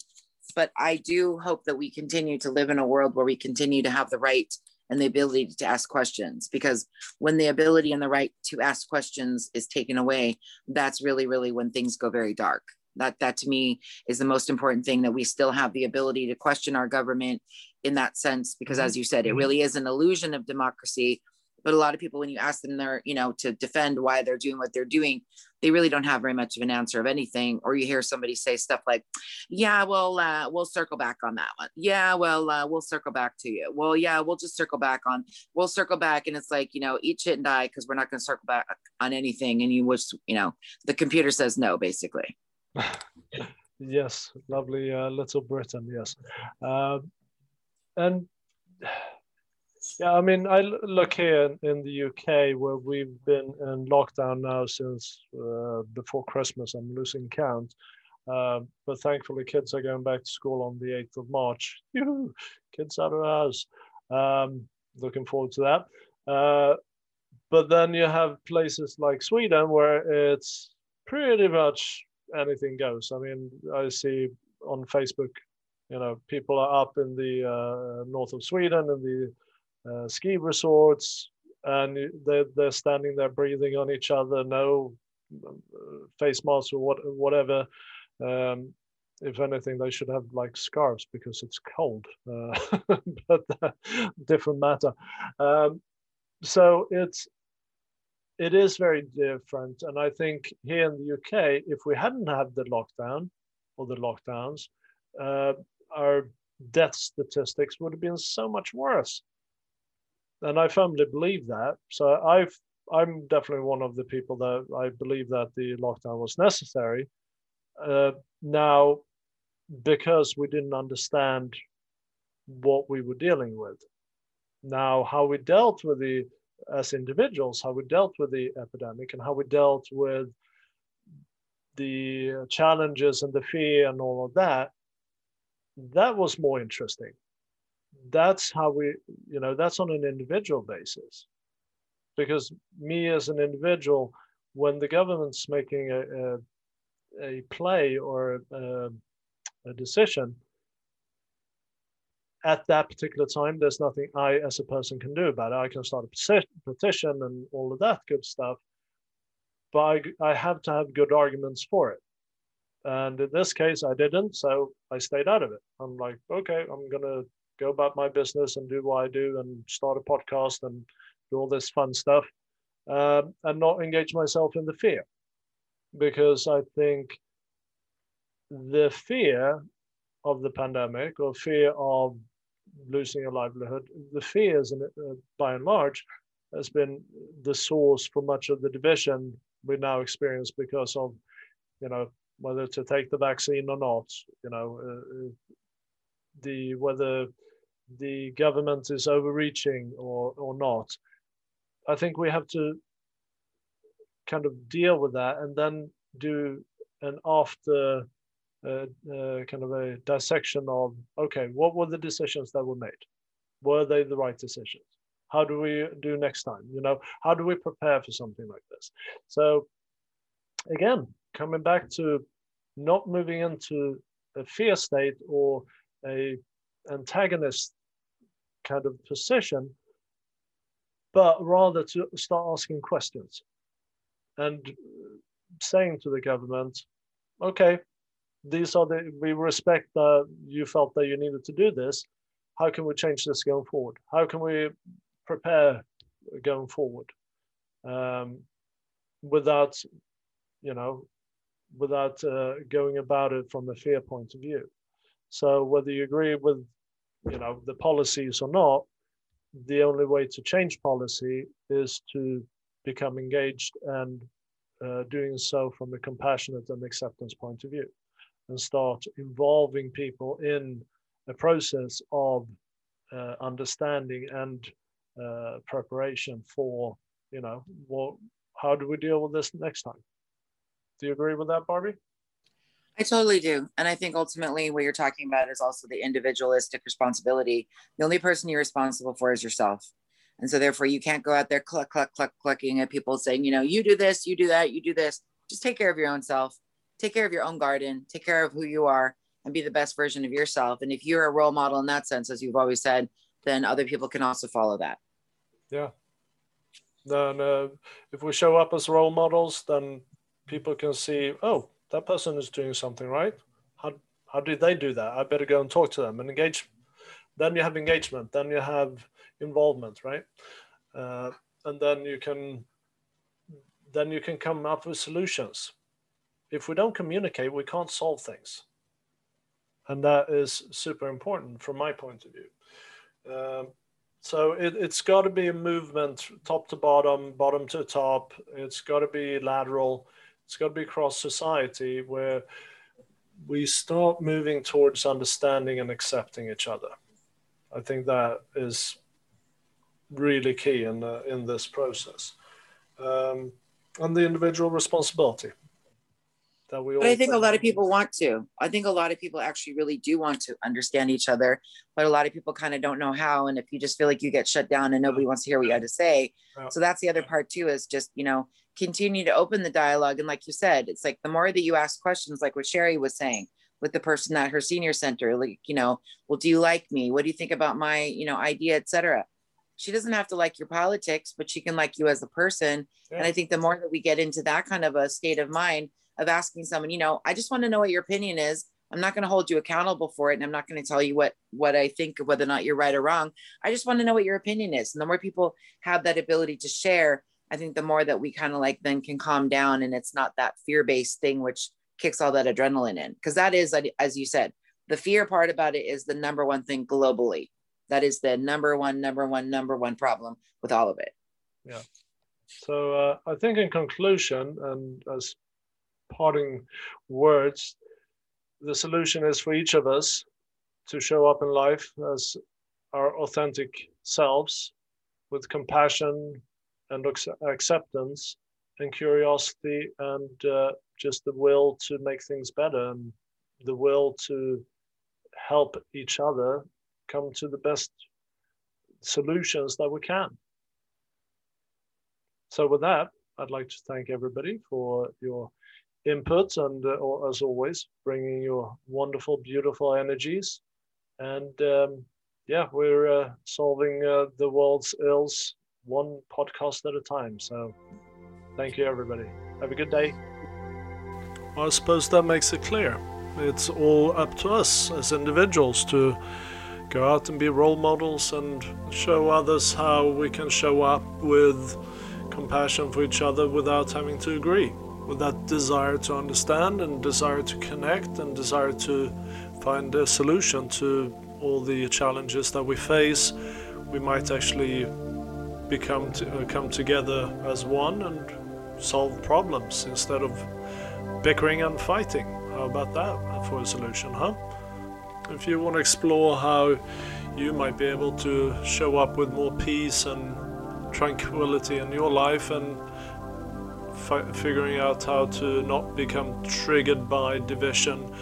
but i do hope that we continue to live in a world where we continue to have the right and the ability to ask questions because when the ability and the right to ask questions is taken away that's really really when things go very dark that that to me is the most important thing that we still have the ability to question our government in that sense because as you said it mm-hmm. really is an illusion of democracy but a lot of people when you ask them they're you know to defend why they're doing what they're doing they really don't have very much of an answer of anything or you hear somebody say stuff like yeah well uh, we'll circle back on that one. Yeah well uh, we'll circle back to you. Well yeah we'll just circle back on we'll circle back. And it's like you know eat shit and die because we're not going to circle back on anything. And you wish you know the computer says no basically. <laughs> Yes lovely uh, little britain yes. Uh, and yeah, I mean, I look here in the UK where we've been in lockdown now since uh, before Christmas. I'm losing count. Uh, but thankfully, kids are going back to school on the 8th of March. <laughs> Kids out of house. Um, looking forward to that. Uh, but then you have places like Sweden where it's pretty much anything goes. I mean, I see on Facebook, you know, people are up in the uh, north of Sweden in the uh, ski resorts, and they're, they're standing there breathing on each other, no uh, face masks or what, whatever. Um, if anything, they should have like scarves because it's cold, uh, <laughs> but uh, different matter. Um, so it's it is very different, and I think here in the UK, if we hadn't had the lockdown or the lockdowns, uh, our death statistics would have been so much worse. And I firmly believe that. So I've I'm definitely one of the people that I believe that the lockdown was necessary. Uh, now, because we didn't understand what we were dealing with. Now, how we dealt with the as individuals, how we dealt with the epidemic, and how we dealt with the challenges and the fear and all of that, that was more interesting. That's how we, you know, that's on an individual basis. Because me as an individual, when the government's making a, a, a play or a, a decision, at that particular time, there's nothing I, as a person, can do about it. I can start a petition and all of that good stuff, but I, I have to have good arguments for it. And in this case, I didn't, so I stayed out of it. I'm like, okay, I'm gonna go about my business and do what I do and start a podcast and do all this fun stuff, um, and not engage myself in the fear, because I think the fear of the pandemic or fear of losing a livelihood, the fears, and uh, by and large, has been the source for much of the division we now experience because of, you know, whether to take the vaccine or not, you know, uh, the whether the government is overreaching or or not. I think we have to kind of deal with that and then do an after uh, uh, kind of a dissection of okay, what were the decisions that were made? Were they the right decisions? How do we do next time? You know, how do we prepare for something like this? So, again, coming back to not moving into a fear state or a antagonist kind of position, but rather to start asking questions and saying to the government, okay, these are the we respect that you felt that you needed to do this. How can we change this going forward? How can we prepare going forward um, without you know without uh, going about it from a fear point of view? So whether you agree with you know the policies or not the only way to change policy is to become engaged and uh, doing so from a compassionate and acceptance point of view and start involving people in a process of uh, understanding and uh, preparation for, you know, what, how do we deal with this next time? Do you agree with that, Barbie? I totally do. And I think ultimately what you're talking about is also the individualistic responsibility. The only person you're responsible for is yourself. And so therefore you can't go out there cluck, cluck, cluck, clucking at people saying, you know, you do this, you do that, you do this. Just take care of your own self take care of your own garden, take care of who you are, and be the best version of yourself. And if you're a role model in that sense, as you've always said, then other people can also follow that. Yeah. Then uh, if we show up as role models, then people can see, oh, that person is doing something right. How how did they do that? I better go and talk to them and engage. Then you have engagement. Then you have involvement, right? Uh, and then you can then you can come up with solutions if we don't communicate, we can't solve things. And that is super important from my point of view. Um, so it, it's got to be a movement top to bottom, bottom to top. It's got to be lateral. It's got to be across society where we start moving towards understanding and accepting each other. I think that is really key in, the, in this process. Um, and the individual responsibility that we But I think a lot of people want to. I think a lot of people actually really do want to understand each other, but a lot of people kind of don't know how. And if you just feel like you get shut down and nobody wants to hear what you had to say, Yeah. so that's the other part too. Is just you know continue to open the dialogue. And like you said, it's like the more that you ask questions, like what Sherry was saying with the person at her senior center, like you know, well, do you like me? What do you think about my you know idea, etc. She doesn't have to like your politics, but she can like you as a person. And I think the more that we get into that kind of a state of mind of asking someone, you know, I just want to know what your opinion is. I'm not going to hold you accountable for it, and I'm not going to tell you what what I think of whether or not you're right or wrong. I just want to know what your opinion is. And the more people have that ability to share, I think the more that we kind of like then can calm down, and it's not that fear based thing which kicks all that adrenaline in. Because that is, as you said, the fear part about it is the number one thing globally. That is the number one, number one, number one problem with all of it. Yeah. So uh, I think in conclusion and as parting words, the solution is for each of us to show up in life as our authentic selves with compassion and ac- acceptance and curiosity and uh, just the will to make things better and the will to help each other come to the best solutions that we can. So with that, I'd like to thank everybody for your input and, uh, as always, bringing your wonderful, beautiful energies. And um, yeah, we're uh, solving uh, the world's ills one podcast at a time. So thank you, everybody. Have a good day. I suppose that makes it clear. It's all up to us as individuals to go out and be role models and show others how we can show up with compassion for each other without having to agree, with that desire to understand and desire to connect and desire to find a solution to all the challenges that we face. We might actually become to, uh, come together as one and solve problems instead of bickering and fighting. How about that for a solution, huh? If you want to explore how you might be able to show up with more peace and tranquility in your life and fi- figuring out how to not become triggered by division,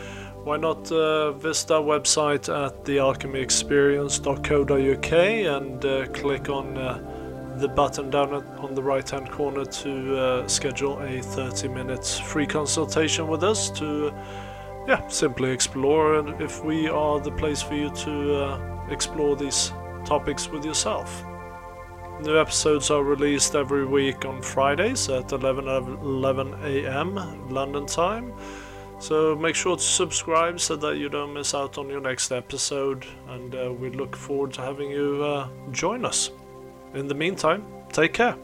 why not uh, visit our website at thealchemyexperience.co.uk and uh, click on uh, the button down on the right hand corner to uh, schedule a 30 minutes free consultation with us to yeah simply explore and if we are the place for you to uh, explore these topics with yourself New episodes are released every week on Fridays at 11 11 a.m. London time. So make sure to subscribe so that you don't miss out on your next episode. And uh, we look forward to having you uh, join us. In the meantime, take care.